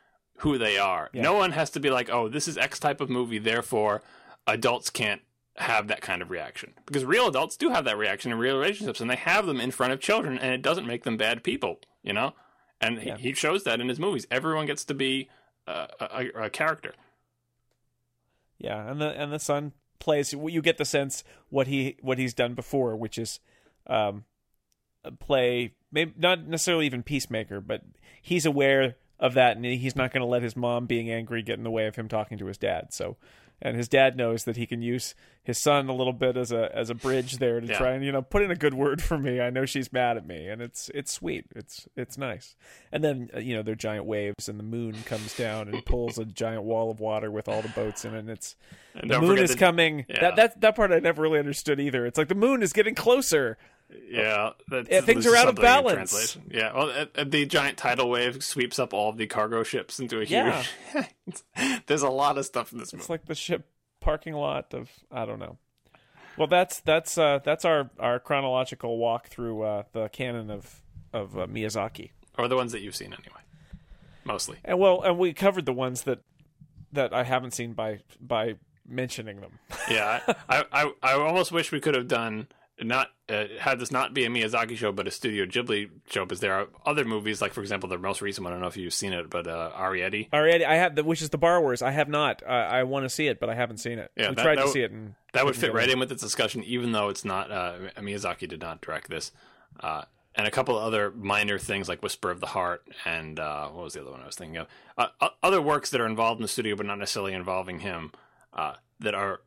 who they are. No one has to be like, oh, this is X type of movie, therefore adults can't have that kind of reaction. Because real adults do have that reaction in real relationships, and they have them in front of children, and it doesn't make them bad people, you know? And he- Yeah. he shows that in his movies. Everyone gets to be uh, a, a, a character. Yeah, and the and the son plays. You get the sense what he what he's done before, which is um, play maybe not necessarily even peacemaker, but he's aware of that, and he's not going to let his mom being angry get in the way of him talking to his dad. So, and his dad knows that he can use his son a little bit as a as a bridge there to Yeah. try and you know put in a good word for me. I know she's mad at me, and it's it's sweet. It's it's nice. And then uh, you know there are giant waves, and the moon comes down and pulls a giant wall of water with all the boats in it. And it's And the moon is the- coming. Yeah. That that that part I never really understood either. It's like the moon is getting closer. Yeah, that's, Yeah, things are out of balance. Yeah, well, uh, uh, the giant tidal wave sweeps up all of the cargo ships into a huge. Yeah. There's a lot of stuff in this movie. It's like the ship parking lot of I don't know. Well, that's that's uh, that's our our chronological walk through uh, the canon of of uh, Miyazaki. or the ones that you've seen anyway, mostly. And well, and we covered the ones that that I haven't seen by by mentioning them. Yeah, I, I, I almost wish we could have done not uh, had this not be a Miyazaki show, but a Studio Ghibli show, because there are other movies, like for example, the most recent one. I don't know if you've seen it, but uh, Arrietty. Already, I have the which is the Borrowers. I have not. I, I want to see it, but I haven't seen it. Yeah, we that- tried that to see it, and That would fit right in with this discussion, even though it's not uh, Miyazaki did not direct this, uh, and a couple of other minor things like Whisper of the Heart and uh, what was the other one I was thinking of? Uh, other works that are involved in the studio, but not necessarily involving him, uh, that are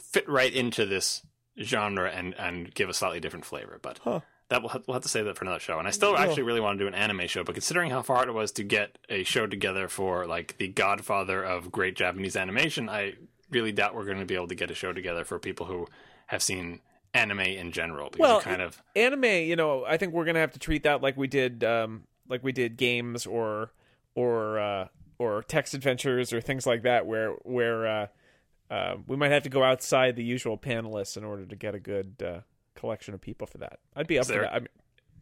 fit right into this genre and and give a slightly different flavor. But Huh. that we'll have, we'll have to save that for another show. And I still actually really want to do an anime show, but considering how hard it was to get a show together for like the Godfather of great Japanese animation, I really doubt we're going to be able to get a show together for people who have seen anime in general. Because Well, kind of anime you know i think we're gonna have to treat that like we did um like we did games or or uh or text adventures or things like that where where uh, uh we might have to go outside the usual panelists in order to get a good uh collection of people for that. I'd be up Is for there- that. I mean,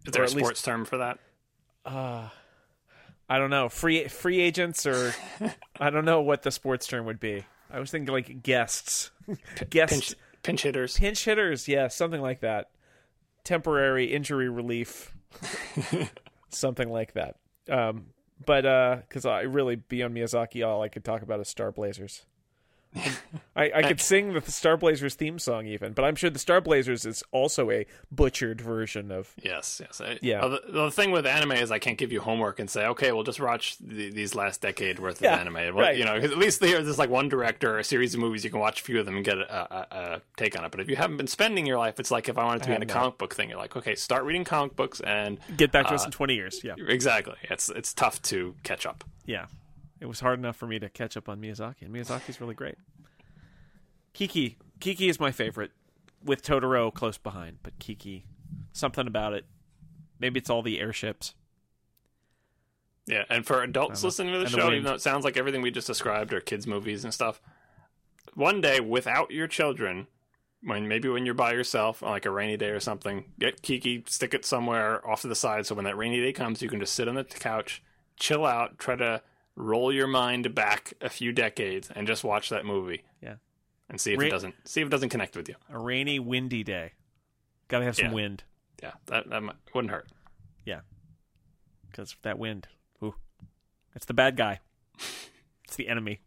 is there a at least- sports term for that? uh i don't know. Free free agents or i don't know what the sports term would be. I was thinking like guests. Guest Pinch, pinch hitters. pinch hitters yeah something like that. Temporary injury relief. Something like that. Um but uh because i really beyond miyazaki all i could talk about is star blazers I, I could sing the Star Blazers theme song even, but I'm sure the Star Blazers is also a butchered version of. Yes, yes. I- Yeah. uh, The, the thing with anime is I can't give you homework and say, okay, well, just watch the, these last decade worth of anime. Well, right. You know, at least there- there's like one director, or a series of movies. You can watch a few of them and get a, a, a take on it. But if you haven't been spending your life, it's like if I wanted to be in a comic book thing, you're like, okay, start reading comic books, and Get back to us Uh, in 20 years. Yeah, exactly, it's it's tough to catch up. yeah. It was hard enough for me to catch up on Miyazaki, and Miyazaki's really great. Kiki, Kiki is my favorite, with Totoro close behind. But Kiki, something about it. Maybe it's all the airships. Yeah, and for adults listening to the And the show, even though it sounds like everything we just described are kids' movies and stuff, one day without your children, when maybe when you're by yourself on like a rainy day or something, get Kiki, stick it somewhere off to the side, so when that rainy day comes, you can just sit on the couch, chill out, try to roll your mind back a few decades, and just watch that movie. Yeah. and see if Ra- it doesn't see if it doesn't connect with you. A rainy, windy day. Got to have some Yeah. wind, Yeah, that that might, wouldn't hurt. Yeah. because that wind. Ooh, it's the bad guy. It's the enemy.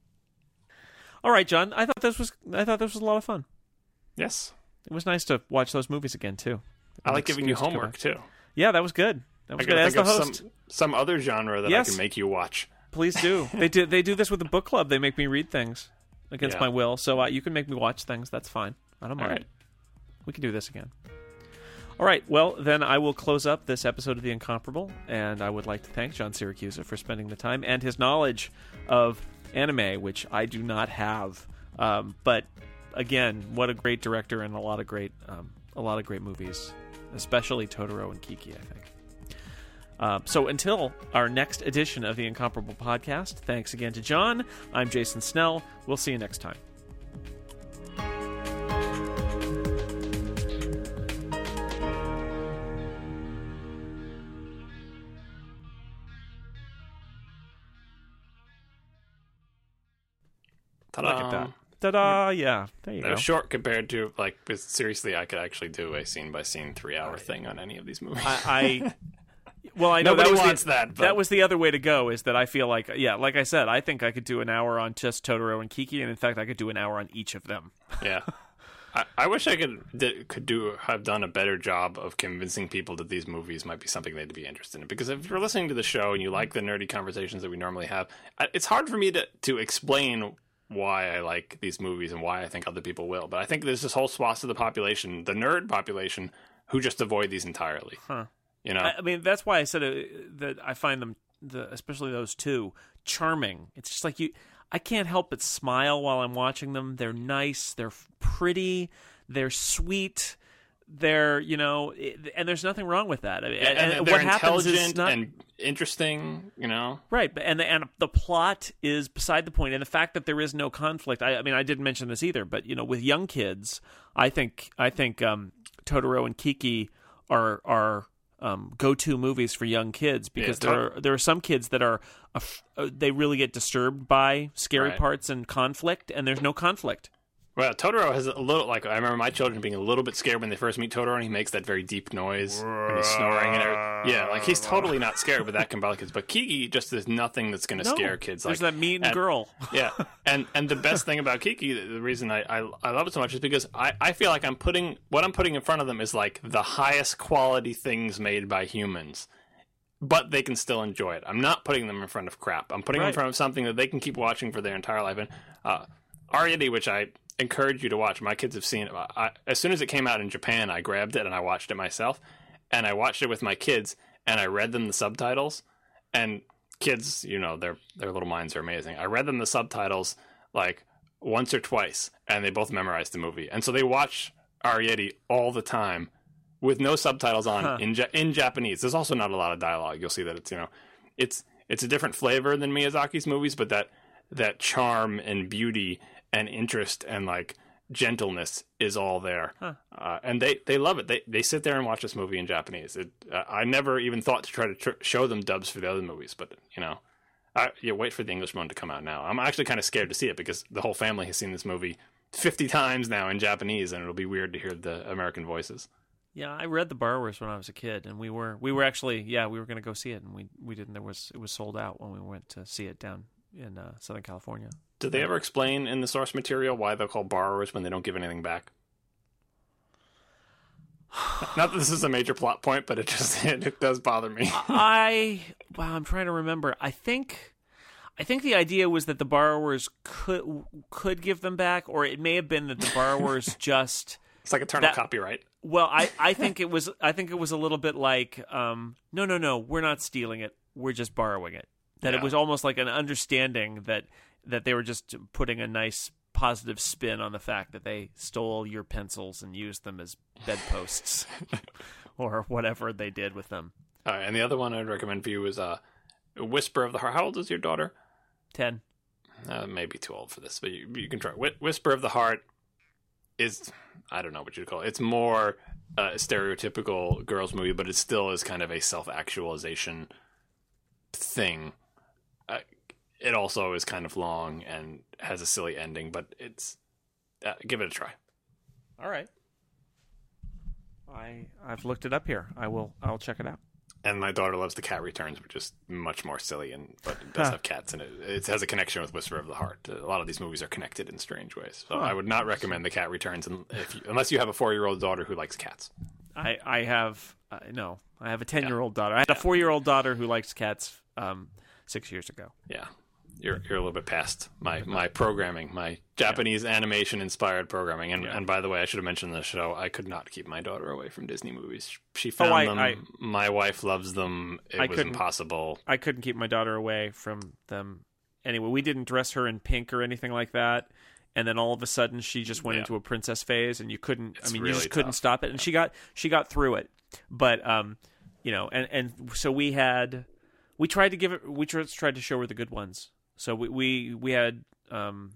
All right, John. I thought this was. I thought this was a lot of fun. Yes, It was nice to watch those movies again too. I like giving you excuse to homework too. Yeah, that was good. That I was good. gotta As the host, some some other genre that Yes. I can make you watch. Please do. they do. They do this with the book club. They make me read things against Yeah. my will. So uh, you can make me watch things. That's fine. I don't mind. right. We can do this again. All right. Well, then I will close up this episode of The Incomparable, and I would like to thank John Siracusa for spending the time and his knowledge of anime, which I do not have. Um, but again, what a great director and a lot of great, um, a lot of great movies, especially Totoro and Kiki. I think. Uh, so until our next edition of the Incomparable podcast, thanks again to John. I'm Jason Snell. We'll see you next time. Ta-da. Look at that. Ta-da! Yeah, there you They're go. short compared to like. Seriously, I could actually do a scene by scene three hour thing on any of these movies. I, I well, I know Nobody that was wants the, that. But that was the other way to go. Is that I feel like yeah, like I said, I think I could do an hour on just Totoro and Kiki, and in fact, I could do an hour on each of them. yeah. I, I wish I could did, could do have done a better job of convincing people that these movies might be something they'd be interested in. Because if you're listening to the show and you like the nerdy conversations that we normally have, it's hard for me to to explain why I like these movies and why I think other people will. But I think there's this whole swath of the population, the nerd population, who just avoid these entirely. Huh. You know, I, I mean, that's why I said uh, that I find them, the, especially those two, charming. It's just like you, I can't help but smile while I'm watching them. They're nice, they're pretty, they're sweet, they're you know and there's nothing wrong with that. I mean, and, and they're what happens is not and interesting. You know, right, and the, and the plot is beside the point, and the fact that there is no conflict. I, I mean, I didn't mention this either, but you know, with young kids, I think I think um, Totoro and Kiki are are um, go-to movies for young kids because Yeah, there are there are some kids that are uh, they really get disturbed by scary Right. parts and conflict, and there's no conflict. Well, Totoro has a little like I remember my children being a little bit scared when they first meet Totoro, and he makes that very deep noise when he's snoring and everything. Yeah, like he's totally not scared, but that can bother kids. But Kiki just is nothing that's going to No, scare kids. There's that mean and- girl. yeah, and and the best thing about Kiki, the the reason I, I I love it so much is because I I feel like I'm putting what I'm putting in front of them is like the highest quality things made by humans. But they can still enjoy it. I'm not putting them in front of crap. I'm putting them in front of something that they can keep watching for their entire life. And uh, Arrietty, which I encourage you to watch, my kids have seen it. I, as soon as it came out in Japan, I grabbed it and I watched it myself. And I watched it with my kids and I read them the subtitles. And kids, you know, their their little minds are amazing. I read them the subtitles like once or twice, and they both memorized the movie. And so they watch Arrietty all the time with no subtitles on Huh. in ja- in Japanese. There's also not a lot of dialogue. You'll see that it's you know, it's it's a different flavor than Miyazaki's movies, but that that charm and beauty and interest and like gentleness is all there. Huh. Uh, and they, they love it. They they sit there and watch this movie in Japanese. It, uh, I never even thought to try to tr- show them dubs for the other movies, but you know, I, yeah, wait for the English one to come out now. I'm actually kind of scared to see it because the whole family has seen this movie 50 times now in Japanese, and it'll be weird to hear the American voices. Yeah, I read The Borrowers when I was a kid, and we were we were actually yeah we were going to go see it, and we we didn't. There was it was sold out when we went to see it down in uh, Southern California. Did they ever explain in the source material why they're called borrowers when they don't give anything back? Not that this is a major plot point, but it just it does bother me. I wow, I'm trying to remember. I think I think the idea was that the borrowers could could give them back, or it may have been that the borrowers just. It's like eternal That- copyright. Well, I, I think it was I think it was a little bit like um, no no no we're not stealing it we're just borrowing it that it was almost like an understanding that that they were just putting a nice positive spin on the fact that they stole your pencils and used them as bedposts or whatever they did with them. Uh, and the other one I'd recommend for you is uh, Whisper of the Heart. How old is your daughter? Ten. Uh, maybe too old for this, but you, you can try. Whi- Whisper of the Heart is I don't know what you'd call it. It's more uh, stereotypical girls movie, but it still is kind of a self actualization thing. It also is kind of long and has a silly ending, but it's uh, give it a try. All right. I I've looked it up here. I will I'll check it out. And my daughter loves The Cat Returns, which is much more silly, and but it does have cats in it. It has a connection with Whisper of the Heart. A lot of these movies are connected in strange ways. So Huh. I would not recommend The Cat Returns if you, unless you have a four-year-old daughter who likes cats. I I have uh, no. I have a ten year old daughter. I had a four year old daughter who likes cats. Um, six years ago. Yeah, you're you're a little bit past my my programming, my Japanese animation inspired programming. And Yeah. and by the way, I should have mentioned the show. I could not keep my daughter away from Disney movies. She found Oh, I- them. I- my wife loves them. It I was impossible. I couldn't keep my daughter away from them. Anyway, we didn't dress her in pink or anything like that. And then all of a sudden, she just went Yeah. into a princess phase, and you couldn't. It's I mean, you really just couldn't stop it. And she got she got through it. But um, you know, and and so we had we tried to give it. We tried to show her the good ones. So we we we had um,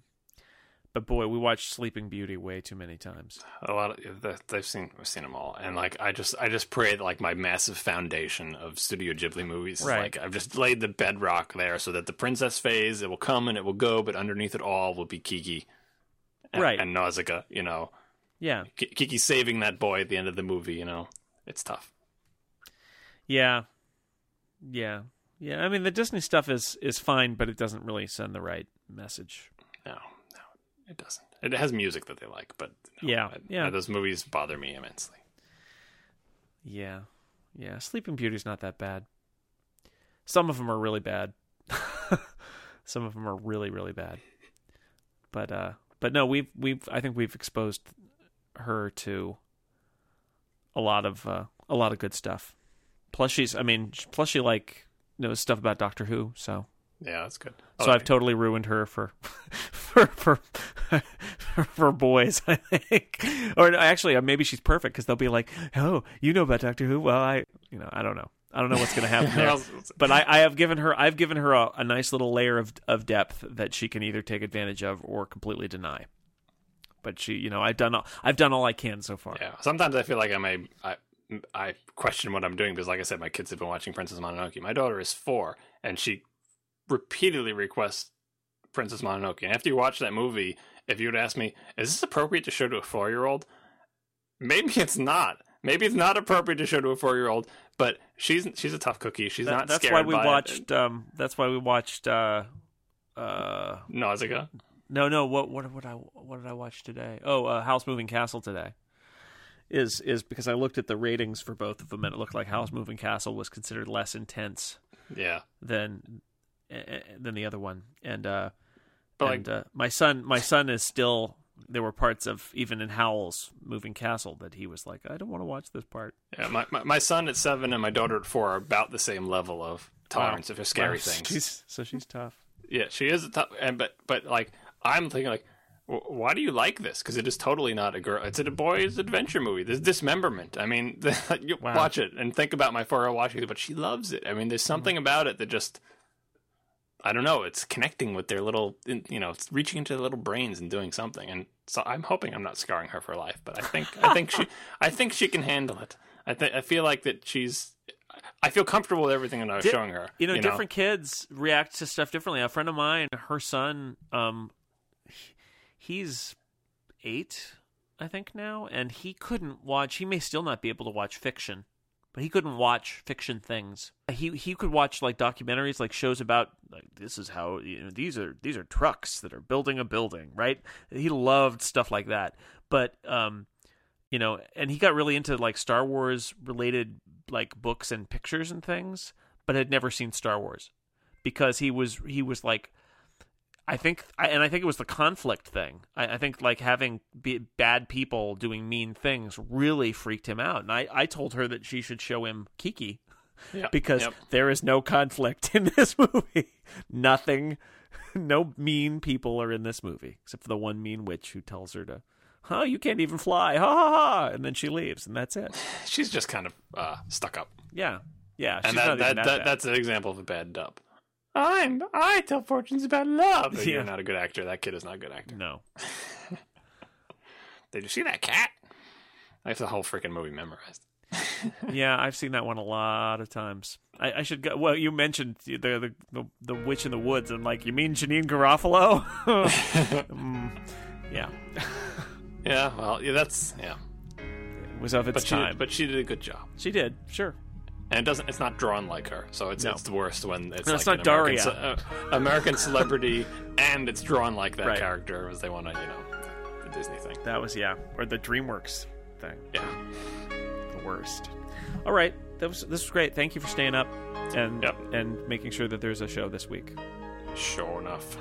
but boy, we watched Sleeping Beauty way too many times. a lot of they've seen I've seen them all, and like I just I just pray that like my massive foundation of Studio Ghibli movies, Right. like I've just laid the bedrock there, so that the princess phase it will come and it will go, but underneath it all will be Kiki, and, Right. and Nausicaa. You know, Yeah, Kiki saving that boy at the end of the movie. You know, it's tough. yeah, yeah, yeah. I mean, the Disney stuff is is fine, but it doesn't really send the right message. No, no, it doesn't. It has music that they like, but know, Yeah, I- yeah. those movies bother me immensely. Yeah, yeah. Sleeping Beauty's not that bad. Some of them are really bad. Some of them are really, really bad. But uh, but no, we've we've I think we've exposed her to a lot of uh, a lot of good stuff. Plus, she's I mean, plus she like knows stuff about Doctor Who, so Yeah, that's good. so Okay. I've totally ruined her for for for for boys, I think. Or actually, uh, maybe she's perfect because they'll be like, "Oh, you know about Doctor Who? Well, I, you know, I don't know. I don't know what's going to happen there." but I, I have given her, I've given her a, a nice little layer of of depth that she can either take advantage of or completely deny. But she, you know, I've done all, I've done all I can so far. Yeah. Sometimes I feel like I may I I question what I'm doing because, like I said, my kids have been watching Princess Mononoke. My daughter is four, and she repeatedly requests Princess Mononoke. And after you watch that movie, if you would ask me, is this appropriate to show to a four year old? Maybe it's not. Maybe it's not appropriate to show to a four year old. But she's she's a tough cookie. She's That- not. that's scared why we watched. Um, that's why we watched. Uh, uh, Nausicaa. No, no. What what what I what did I watch today? Oh, uh, Howl's Moving Castle today. Is is because I looked at the ratings for both of them and it looked like Howl's Moving Castle was considered less intense Yeah. than eh, than the other one. And uh, But like, and uh, my son my son is still there were parts of even in Howl's Moving Castle that he was like I don't want to watch this part. yeah, my, my my son at seven and my daughter at four are about the same level of tolerance for scary Wow, things. She's, so she's tough. Yeah, she is a tough, and but but like I'm thinking like, why do you like this? Because it is totally not a girl. It's a boy's adventure movie. There's dismemberment. I mean, you Wow. watch it and think about my four-year-old watching it, but she loves it. I mean, there's something about it that just. I don't know. It's connecting with their little, you know, it's reaching into their little brains and doing something. And so I'm hoping I'm not scarring her for life. But I think, I think she, I think she can handle it. I think, I feel like that she's, I feel comfortable with everything that I was Di- showing her. you know, different kids react to stuff differently. A friend of mine, her son, um, he's eight, I think now, and he couldn't watch. He may still not be able to watch fiction, but he couldn't watch fiction things. He he could watch like documentaries, like shows about like this is how you know these are these are trucks that are building a building, right? He loved stuff like that, but um, you know, and he got really into like Star Wars related like books and pictures and things, but had never seen Star Wars because he was he was like I think and I think it was the conflict thing. I, I think like having be, bad people doing mean things really freaked him out, and I I told her that she should show him Kiki because yep. there is no conflict in this movie. Nothing, no mean people are in this movie except for the one mean witch who tells her to, "Huh, you can't even fly," ha ha ha, and then she leaves, and that's it. she's just kind of uh, stuck up. Yeah, yeah. She's and not that, that, that that, that's an example of a bad dub. I'm I tell fortunes about love. Yeah. You're not a good actor. That kid is not a good actor. no. Did you see that cat? I have the whole freaking movie memorized. yeah, I've seen that one a lot of times. I, I should go. Well, you mentioned the, the the the witch in the woods, and like, you mean Janeane Garofalo? Mm, yeah, Yeah, well, yeah, that's yeah. it was of its But she, time. but she did a good job, she did, sure. And it doesn't. It's not drawn like her, so it's No. it's the worst when it's No, like it's not an American, ce- uh, American celebrity, and it's drawn like that Right. character as they want to, you know, the Disney thing. That was yeah, or the DreamWorks thing, Yeah, the worst. All right, that was this was great. Thank you for staying up and Yep. and making sure that there's a show this week. sure enough.